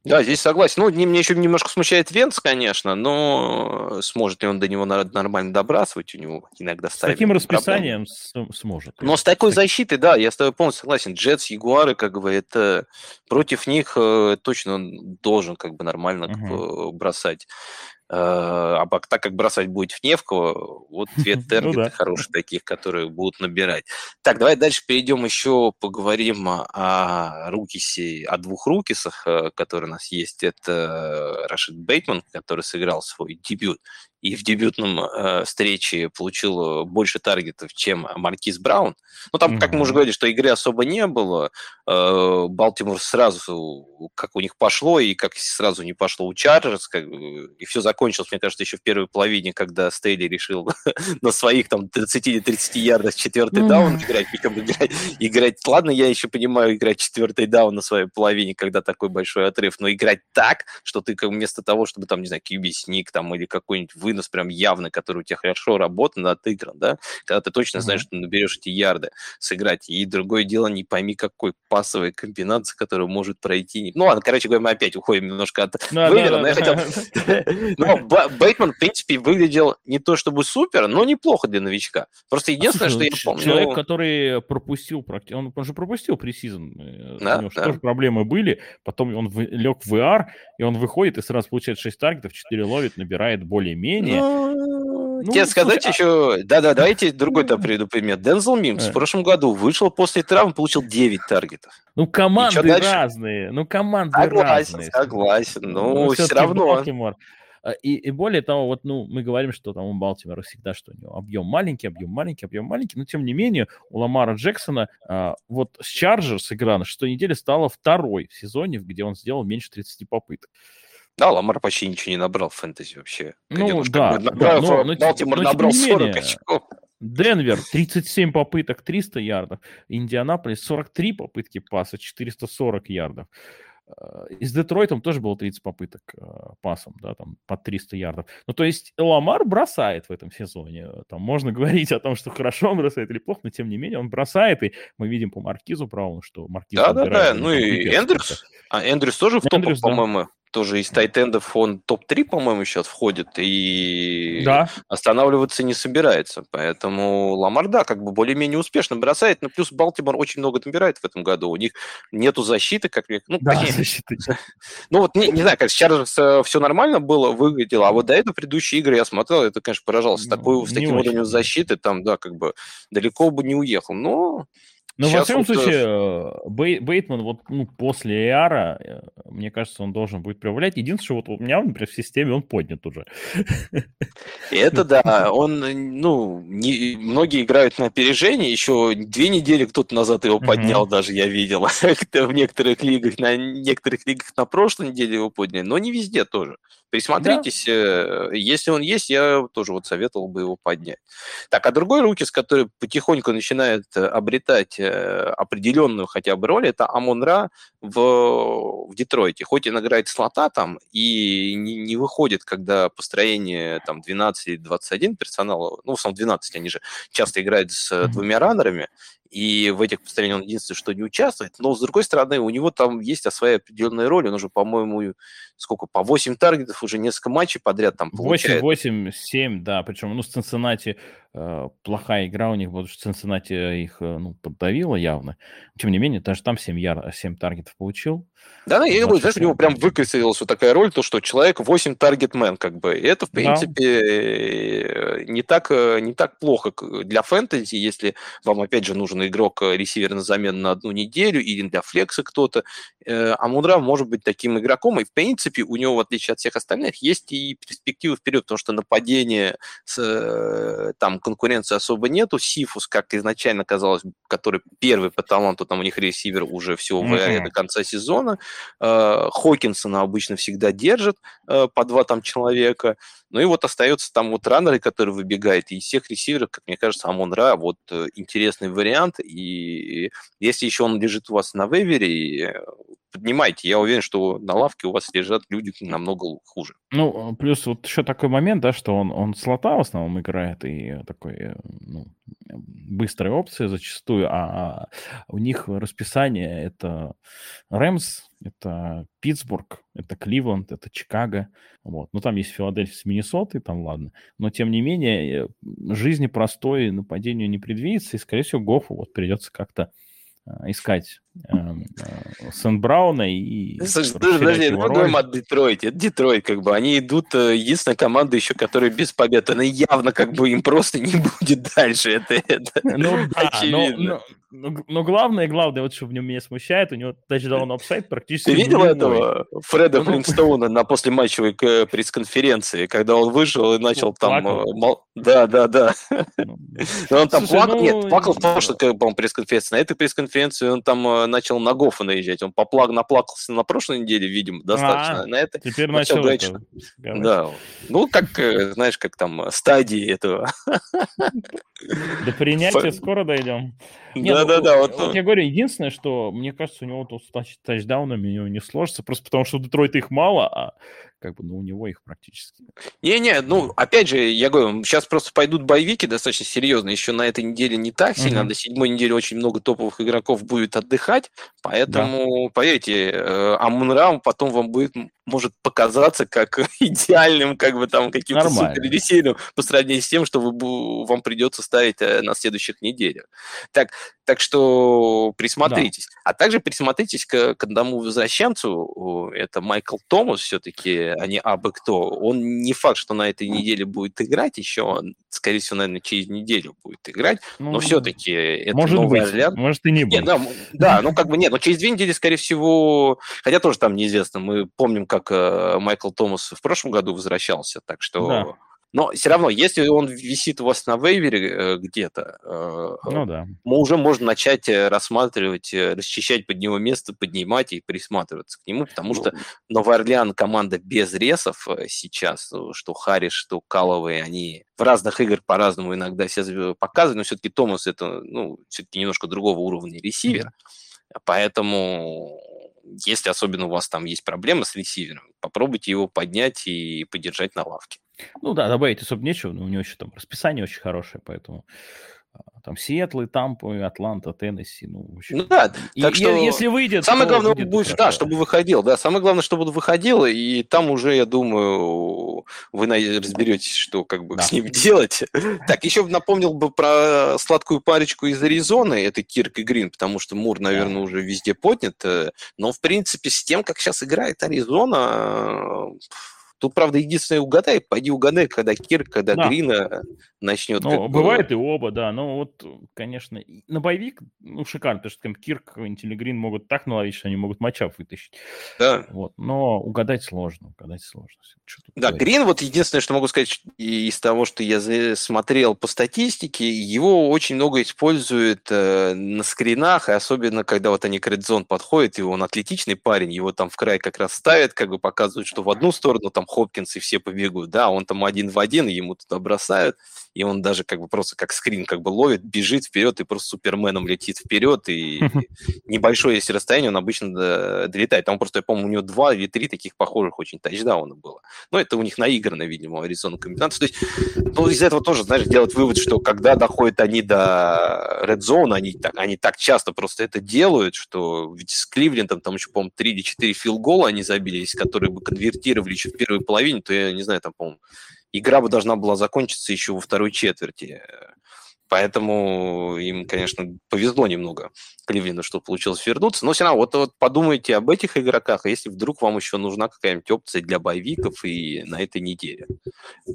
Да, здесь согласен. Ну, мне еще немножко смущает Венц, конечно, но сможет ли он до него нормально добрасывать, у него иногда С таким расписанием проблемы. сможет. Но с такой защитой, да, я с тобой полностью согласен. Джетс, Ягуары, как бы, это против них э, точно он должен как бы нормально uh-huh. как бы, бросать. Э, а так как бросать будет в Невку, вот две таргеты ну, да. хорошие таких, которые будут набирать. Так, давай дальше перейдем еще, поговорим о Рукисе, о двух Рукисах, э, которые у нас есть. Это Рашид Бейтман, который сыграл свой дебют и в дебютном э, встрече получил больше таргетов, чем Маркиз Браун. Ну, там, mm-hmm. как мы уже говорили, что игры особо не было. Э, Балтимор сразу, как у них пошло, и как сразу не пошло у Чарджерс, как, и все закончилось, мне кажется, еще в первой половине, когда Стейли решил на своих там 30 или 30 ярдах четвертый mm-hmm. даун играть, причем играть, играть, ладно, я еще понимаю, играть четвертый даун на своей половине, когда такой большой отрыв, но играть так, что ты вместо того, чтобы там, не знаю, QB-сник там или какой-нибудь вынос прям явный, который у тебя хорошо работает, отыгран, да, когда ты точно знаешь, mm-hmm. что наберешь эти ярды сыграть. И другое дело, не пойми, какой пасовой комбинации, которая может пройти. Ну ладно, короче говоря, мы опять уходим немножко от no, Вейвера, no, no, no. но Бейтман, в принципе, выглядел не то чтобы супер, но неплохо для новичка. Просто единственное, Слушай, что я помню... Человек, который пропустил, он, он же пропустил пресизон, э, да, у него тоже проблемы были, потом он лег в VR, и он выходит и сразу получает 6 таргетов, 4 ловит, набирает более-менее. Ну, Тебе сказать слушай, еще... А Да-да, давайте другой там приведу пример. Дензел Мимс в прошлом году вышел после травмы, получил 9 таргетов. Ну, команды разные. Ну, команды согласен, разные. Согласен, но ну, все равно. Балтимор. А, и, и более того, вот, ну, мы говорим, что там у Балтимора всегда, что у него объем маленький, объем маленький, объем маленький, но тем не менее у Ламара Джексона а, вот с Чарджерс игра на шестой неделе стала второй в сезоне, где он сделал меньше 30 попыток. Да, Ламар почти ничего не набрал в фэнтези вообще. Ну, да, набрал, да, но, но, Балтимор но, набрал 40 менее, очков. Денвер 37 попыток, 300 ярдов. Индианаполис 43 попытки паса, 440 ярдов. Э, и с Детройтом тоже было 30 попыток э, пасом, да, там по 300 ярдов. Ну, то есть Ламар бросает в этом сезоне. Там можно говорить о том, что хорошо он бросает или плохо, но тем не менее он бросает, и мы видим по Маркизу Брауну, что Маркиз... Да-да-да, ну и Эндрюс, а Эндрюс тоже в топах, да. Тоже из тайтендов он топ-3, по-моему, сейчас входит, и да. останавливаться не собирается. Поэтому Ламар, да, как бы более-менее успешно бросает, но плюс Балтимор очень много набирает в этом году. У них нету защиты, как ну, да, точнее, защиты. ну вот не, не знаю, как сейчас э, все нормально было, выглядело, а вот до этого предыдущие игры я смотрел, это, конечно, поражался. Ну, Такой, с таким уровнем защиты там, да, как бы далеко бы не уехал. Но ну, во всяком вот... случае, э, Бей, Бейтман вот ну, после Эара, э, мне кажется, он должен будет проявлять. Единственное, вот у меня, например, в системе он поднят уже. Это да, он, ну, не, многие играют на опережение, еще две недели кто-то назад его поднял, даже я видел, в некоторых лигах, на некоторых лигах на прошлой неделе его подняли, но не везде тоже. Присмотритесь, да. Э, если он есть, я тоже вот советовал бы его поднять. Так, а другой руки, с которой потихоньку начинает э, обретать э, определенную хотя бы роль, это Амон-Ра в, в Детройте. Хоть он играет слота там и не, не выходит, когда построение там 12-21 персонала, ну, в основном 12, они же часто играют с двумя раннерами, и в этих построениях он единственное, что не участвует. Но, с другой стороны, у него там есть своя определенная роль. Он уже, по-моему, сколько, по 8 таргетов уже несколько матчей подряд там получает. 8, 8, 7, да. Причем, ну, с Цинциннати э, плохая игра у них, потому что Цинциннати их э, ну, поддавила явно. Тем не менее, даже там 7, яр, 7 таргетов получил. Да, да, я говорю, знаешь, у него прям выкрестилась вот такая роль, то, что человек 8 таргетмен, как бы. И это, в принципе, да. не, так, не так плохо для фэнтези, если вам, опять же, нужен игрок-ресивер на замену на одну неделю или для флекса кто-то. А Мудра может быть таким игроком, и, в принципе, у него, в отличие от всех остальных, есть и перспективы вперед, потому что нападение, с, э, там конкуренции особо нету. Сифус, как изначально казалось, который первый по таланту, там у них ресивер уже всего mm-hmm. до конца сезона, Э, Хокинсона обычно всегда держат э, по два там человека. Ну и вот остается там вот раннеры, которые выбегают. И из всех ресиверов, как мне кажется, Амон Ра вот э, интересный вариант. И если еще он лежит у вас на вейвере, поднимайте. Я уверен, что на лавке у вас лежат люди намного хуже. Ну, плюс вот еще такой момент, да, что он, он слота в основном играет, и такой, ну, быстрые опции зачастую, а у них расписание это Рэмс, это Питтсбург, это Кливленд, это Чикаго. Вот. Ну, там есть Филадельфия с Миннесотой, там ладно. Но, тем не менее, жизни простой нападению не предвидится, и, скорее всего, Гофу вот придется как-то а, искать э, Сент-Брауна и... Слушай, подожди, мы говорим о Детройте. Это Детройт, как бы. Они идут, э, единственная команда еще, которая без побед. Она явно, как бы, им просто не будет дальше. Это, это ну, да, очевидно. Но, но, но главное, главное, вот что в нем меня смущает, у него тачдаун upside практически Ты видел нулевой. этого Фреда ну, Флинстоуна на послематчевой пресс-конференции, когда он вышел и начал ну, там... Э, да, да, да. Ну, он там плакал, нет, плакал в прошлой пресс-конференции. На этой пресс-конференции он там э, начал на Гофа наезжать. Он поплак, наплакался на прошлой неделе, видимо, достаточно. А, на это теперь начал, начал это, Да. Ну, как, э, знаешь, как там стадии этого. До принятия скоро дойдем. Да-да-да. Вот, вот я говорю, единственное, что мне кажется, у него тут с тачдаунами не сложится, просто потому что у Детройта их мало, а как бы, ну, у него их практически. Не-не, ну, опять же, я говорю, сейчас просто пойдут боевики достаточно серьезно, еще на этой неделе не так сильно, uh-huh. на седьмой неделе очень много топовых игроков будет отдыхать, поэтому, да. поверьте, э, Амунраум потом вам будет может показаться как идеальным, как бы там каким-то суперресейным по сравнению с тем, что вы, вам придется ставить э, на следующих неделях. Так, так что присмотритесь. Да. А также присмотритесь к, к одному возвращенцу, это Майкл Томас все-таки, а не абы кто. Он не факт, что на этой неделе будет играть еще, он, скорее всего, наверное, через неделю будет играть, ну, но все-таки это может Новый быть, Орлеан. Может и не будет. Нет, да, да, ну как бы нет, но через две недели, скорее всего, хотя тоже там неизвестно, мы помним, как э, Майкл Томас в прошлом году возвращался, так что... Да. Но все равно, если он висит у вас на вейвере э, где-то, э, ну, да. мы уже можем начать э, рассматривать, расчищать под него место, поднимать и присматриваться к нему, потому ну, что Новый Орлеан команда без ресов сейчас, что Харрис, что Каловые, они в разных играх по-разному иногда себя показывают, но все-таки Томас это, ну, все-таки немножко другого уровня ресивер, поэтому если особенно у вас там есть проблемы с ресивером, попробуйте его поднять и подержать на лавке. Ну да, добавить особо нечего, но у него еще там расписание очень хорошее, поэтому там Сиэтл, Тампа, Атланта, Теннесси, ну, в общем. Ну да, так и, что если выйдет, самое главное будет, будет да, чтобы выходил, да, самое главное, чтобы он выходил, и там уже, я думаю, вы разберетесь, что как бы да. с ним делать. Так, еще напомнил бы про сладкую парочку из Аризоны, это Кирк и Грин, потому что Мур, наверное, да. уже везде поднят, э, но в принципе с тем, как сейчас играет Аризона, Тут, правда, единственное, угадай, пойди угадай, когда Кир, когда да. Грина начнет. Ну, бывает бы... и оба, да. Но вот, конечно, на боевик, ну, шикарно, потому что там Кирк или Грин могут так наловить, что они могут матчап вытащить. Да. Вот. Но угадать сложно, угадать сложно. Да, говорить? Грин, вот единственное, что могу сказать из того, что я смотрел по статистике, его очень много используют э, на скринах, и особенно, когда вот они к редзон подходят, и он атлетичный парень, его там в край как раз ставят, как бы показывают, что в одну сторону там Хопкинс и все побегут, да, он там один в один, ему туда бросают, и он даже как бы просто как скрин как бы ловит, бежит вперед и просто суперменом летит вперед, и небольшое есть расстояние, он обычно долетает. Там просто, я помню, у него два или три таких похожих очень тачдауна было. Но это у них наиграно, видимо, Аризона комбинация. То есть, ну, из этого тоже, знаешь, делать вывод, что когда доходят они до Red Zone, они так, они так часто просто это делают, что ведь с Кливлендом там еще, по-моему, 3 или 4 филгола они забились, которые бы конвертировали еще в первой половине, то я не знаю, там, по-моему, игра бы должна была закончиться еще во второй четверти. Поэтому им, конечно, повезло немного Кливленду, что получилось вернуться. Но все равно, вот, вот подумайте об этих игроках, если вдруг вам еще нужна какая-нибудь опция для боевиков и на этой неделе.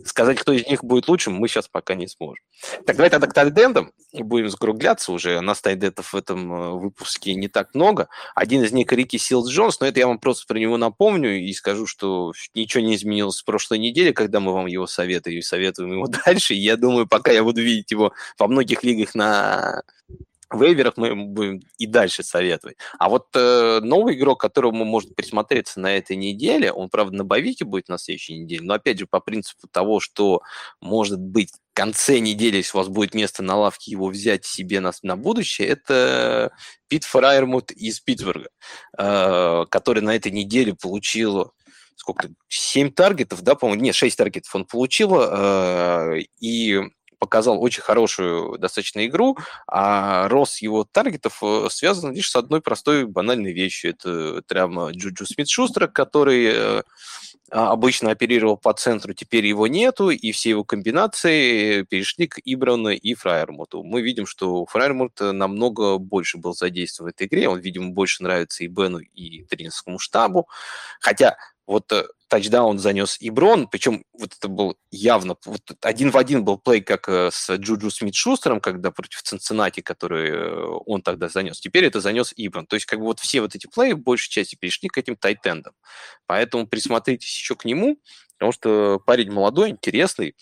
Сказать, кто из них будет лучшим, мы сейчас пока не сможем. Так, давай тогда к тайдендам будем закругляться уже. У нас тайдендов в этом э, выпуске не так много. Один из них Рики Силс Джонс, но это я вам просто про него напомню и скажу, что ничего не изменилось с прошлой недели, когда мы вам его советуем и советуем его дальше. Я думаю, пока я буду видеть его во многих лигах на вейверах мы будем и дальше советовать. А вот э, новый игрок, которому можно присмотреться на этой неделе, он, правда, на боевике будет на следующей неделе, но, опять же, по принципу того, что, может быть, в конце недели, если у вас будет место на лавке, его взять себе на, на будущее, это Пит Фрайермут из Питтсбурга, э, который на этой неделе получил сколько 7 таргетов, да, по-моему, нет, 6 таргетов он получил, э, и показал очень хорошую достаточно игру, а рост его таргетов э, связан лишь с одной простой банальной вещью. Это травма Джуджу Смит-Шустера, который э, а, обычно оперировал по центру, теперь его нету, и все его комбинации перешли к Эброну и Фраермуту. Мы видим, что Фраермут намного больше был задействован в этой игре, он, видимо, больше нравится и Бену, и тренерскому штабу, хотя вот э, тачдаун занес Эброн, причем вот это был явно, вот один в один был play, как э, с Джуджу Смит-Шустером, когда против Цинциннати, который э, он тогда занес. Теперь это занес Эброн. То есть как бы вот все вот эти play в большей части перешли к этим тайтендам. Поэтому присмотритесь еще к нему, потому что парень молодой, интересный,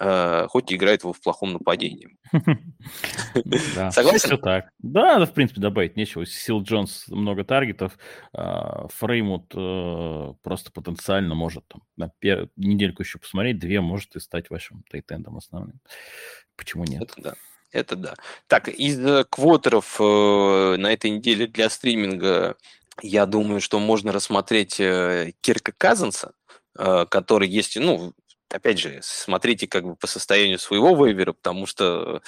хоть и играет его в плохом нападении. Согласен? Все так. Да, в принципе, добавить нечего. Сил Джонс много таргетов. А, Фреймут э, просто потенциально может там, на недельку еще посмотреть, две может и стать вашим тайтендом основным. Почему нет? Это да. Это да. Так, из э, квотеров э, на этой неделе для стриминга я думаю, что можно рассмотреть Кирка Казанса, который есть, ну, опять же, смотрите как бы по состоянию своего вейвера, потому что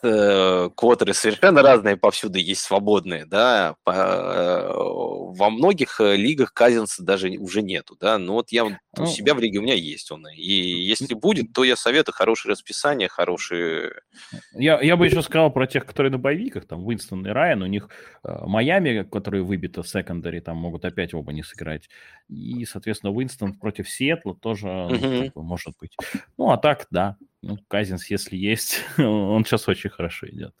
квотеры совершенно разные повсюду есть свободные, да, по, э, во многих э, лигах Казинса даже уже нету, да, но вот я у ну, себя в лиге у меня есть он, и если будет, то я советую хорошее расписание, хорошие... Я, я бы еще сказал про тех, которые на боевиках, там, Уинстон и Райан, у них э, Майами, которые выбиты в секондаре, там могут опять оба не сыграть, и, соответственно, Уинстон против Сиэтла тоже ну, может быть. Ну, а так, да, ну, Казинс, если есть, он сейчас очень хорошо идет.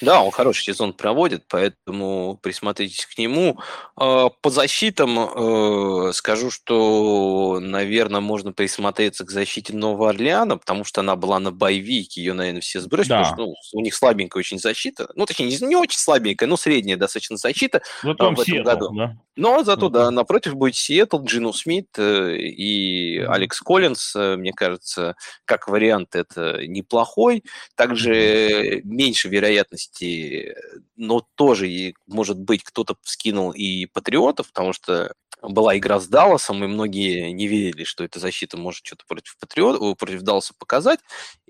Да, он хороший сезон проводит, поэтому присмотритесь к нему. А, по защитам э, скажу, что, наверное, можно присмотреться к защите Нового Орлеана, потому что она была на боевике, ее, наверное, все сбросили, да. потому что ну, у них слабенькая очень защита. Ну, точнее, не, очень слабенькая, но средняя достаточно защита ну, там в этом Сиэтл, году. Да? Но зато, да, напротив будет Сиэтл, Джину Смит э, и Алекс Коллинс, э, мне кажется, как варианты это неплохой. Также меньше вероятности, но тоже, может быть, кто-то скинул и Патриотов, потому что была игра с Далласом, и многие не верили, что эта защита может что-то против Патриот, против Далласа показать.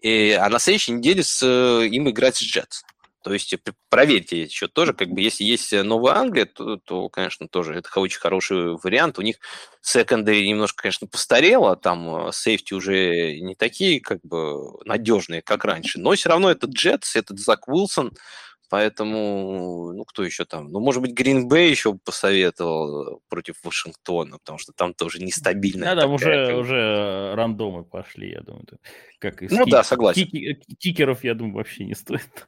И, а на следующей неделе с, им играть с Джетс. То есть проверьте еще тоже, как бы если есть Новая Англия, то, то конечно, тоже это очень хороший вариант. У них секондари немножко, конечно, постарело, там сейфти уже не такие как бы надежные, как раньше, но все равно этот Джетс, этот Зак Уилсон, Поэтому, ну, кто еще там? Ну, может быть, Гринбей еще посоветовал против Вашингтона, потому что там тоже нестабильно. Да, там уже, уже рандомы пошли, я думаю. Как ну да, согласен. Кик... Кикеров, я думаю, вообще не стоит.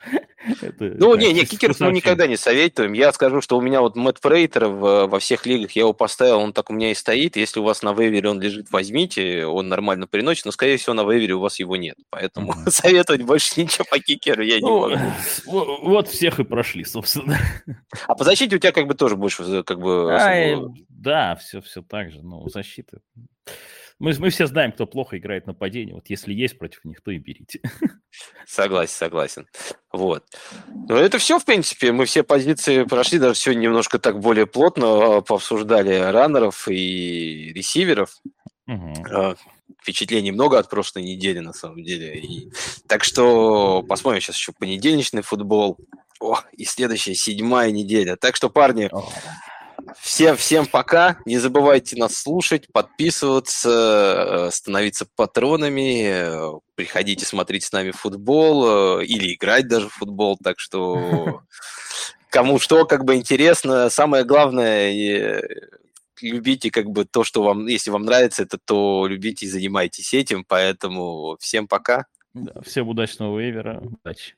Это, ну, не, не, кикеров мы никогда не советуем. Я скажу, что у меня вот Мэтт Фрейтер во всех лигах, я его поставил, он так у меня и стоит. Если у вас на вейвере он лежит, возьмите, он нормально приносит, но, скорее всего, на вейвере у вас его нет. Поэтому mm-hmm. советовать больше ничего по кикеру я не ну, могу. Вот всех и прошли, собственно. А по защите у тебя как бы тоже больше как бы... А, особо... Да, все, все так же. Ну, защита Мы, мы все знаем, кто плохо играет нападение. Вот если есть против них, то и берите. Согласен, согласен. Вот. Но это все, в принципе. Мы все позиции прошли. Даже сегодня немножко так более плотно а, пообсуждали раннеров и ресиверов. Угу. Впечатлений много от прошлой недели, на самом деле. И... Так что посмотрим сейчас еще понедельничный футбол. О, и следующая седьмая неделя. Так что, парни, Всем, всем пока. Не забывайте нас слушать, подписываться, э, становиться патронами. Приходите смотреть с нами футбол э, или играть даже в футбол. Так что кому что как бы интересно. Самое главное, э, любите как бы то, что вам, если вам нравится это, то любите и занимайтесь этим. Поэтому всем пока. Да, всем удачного вейвера. Удачи.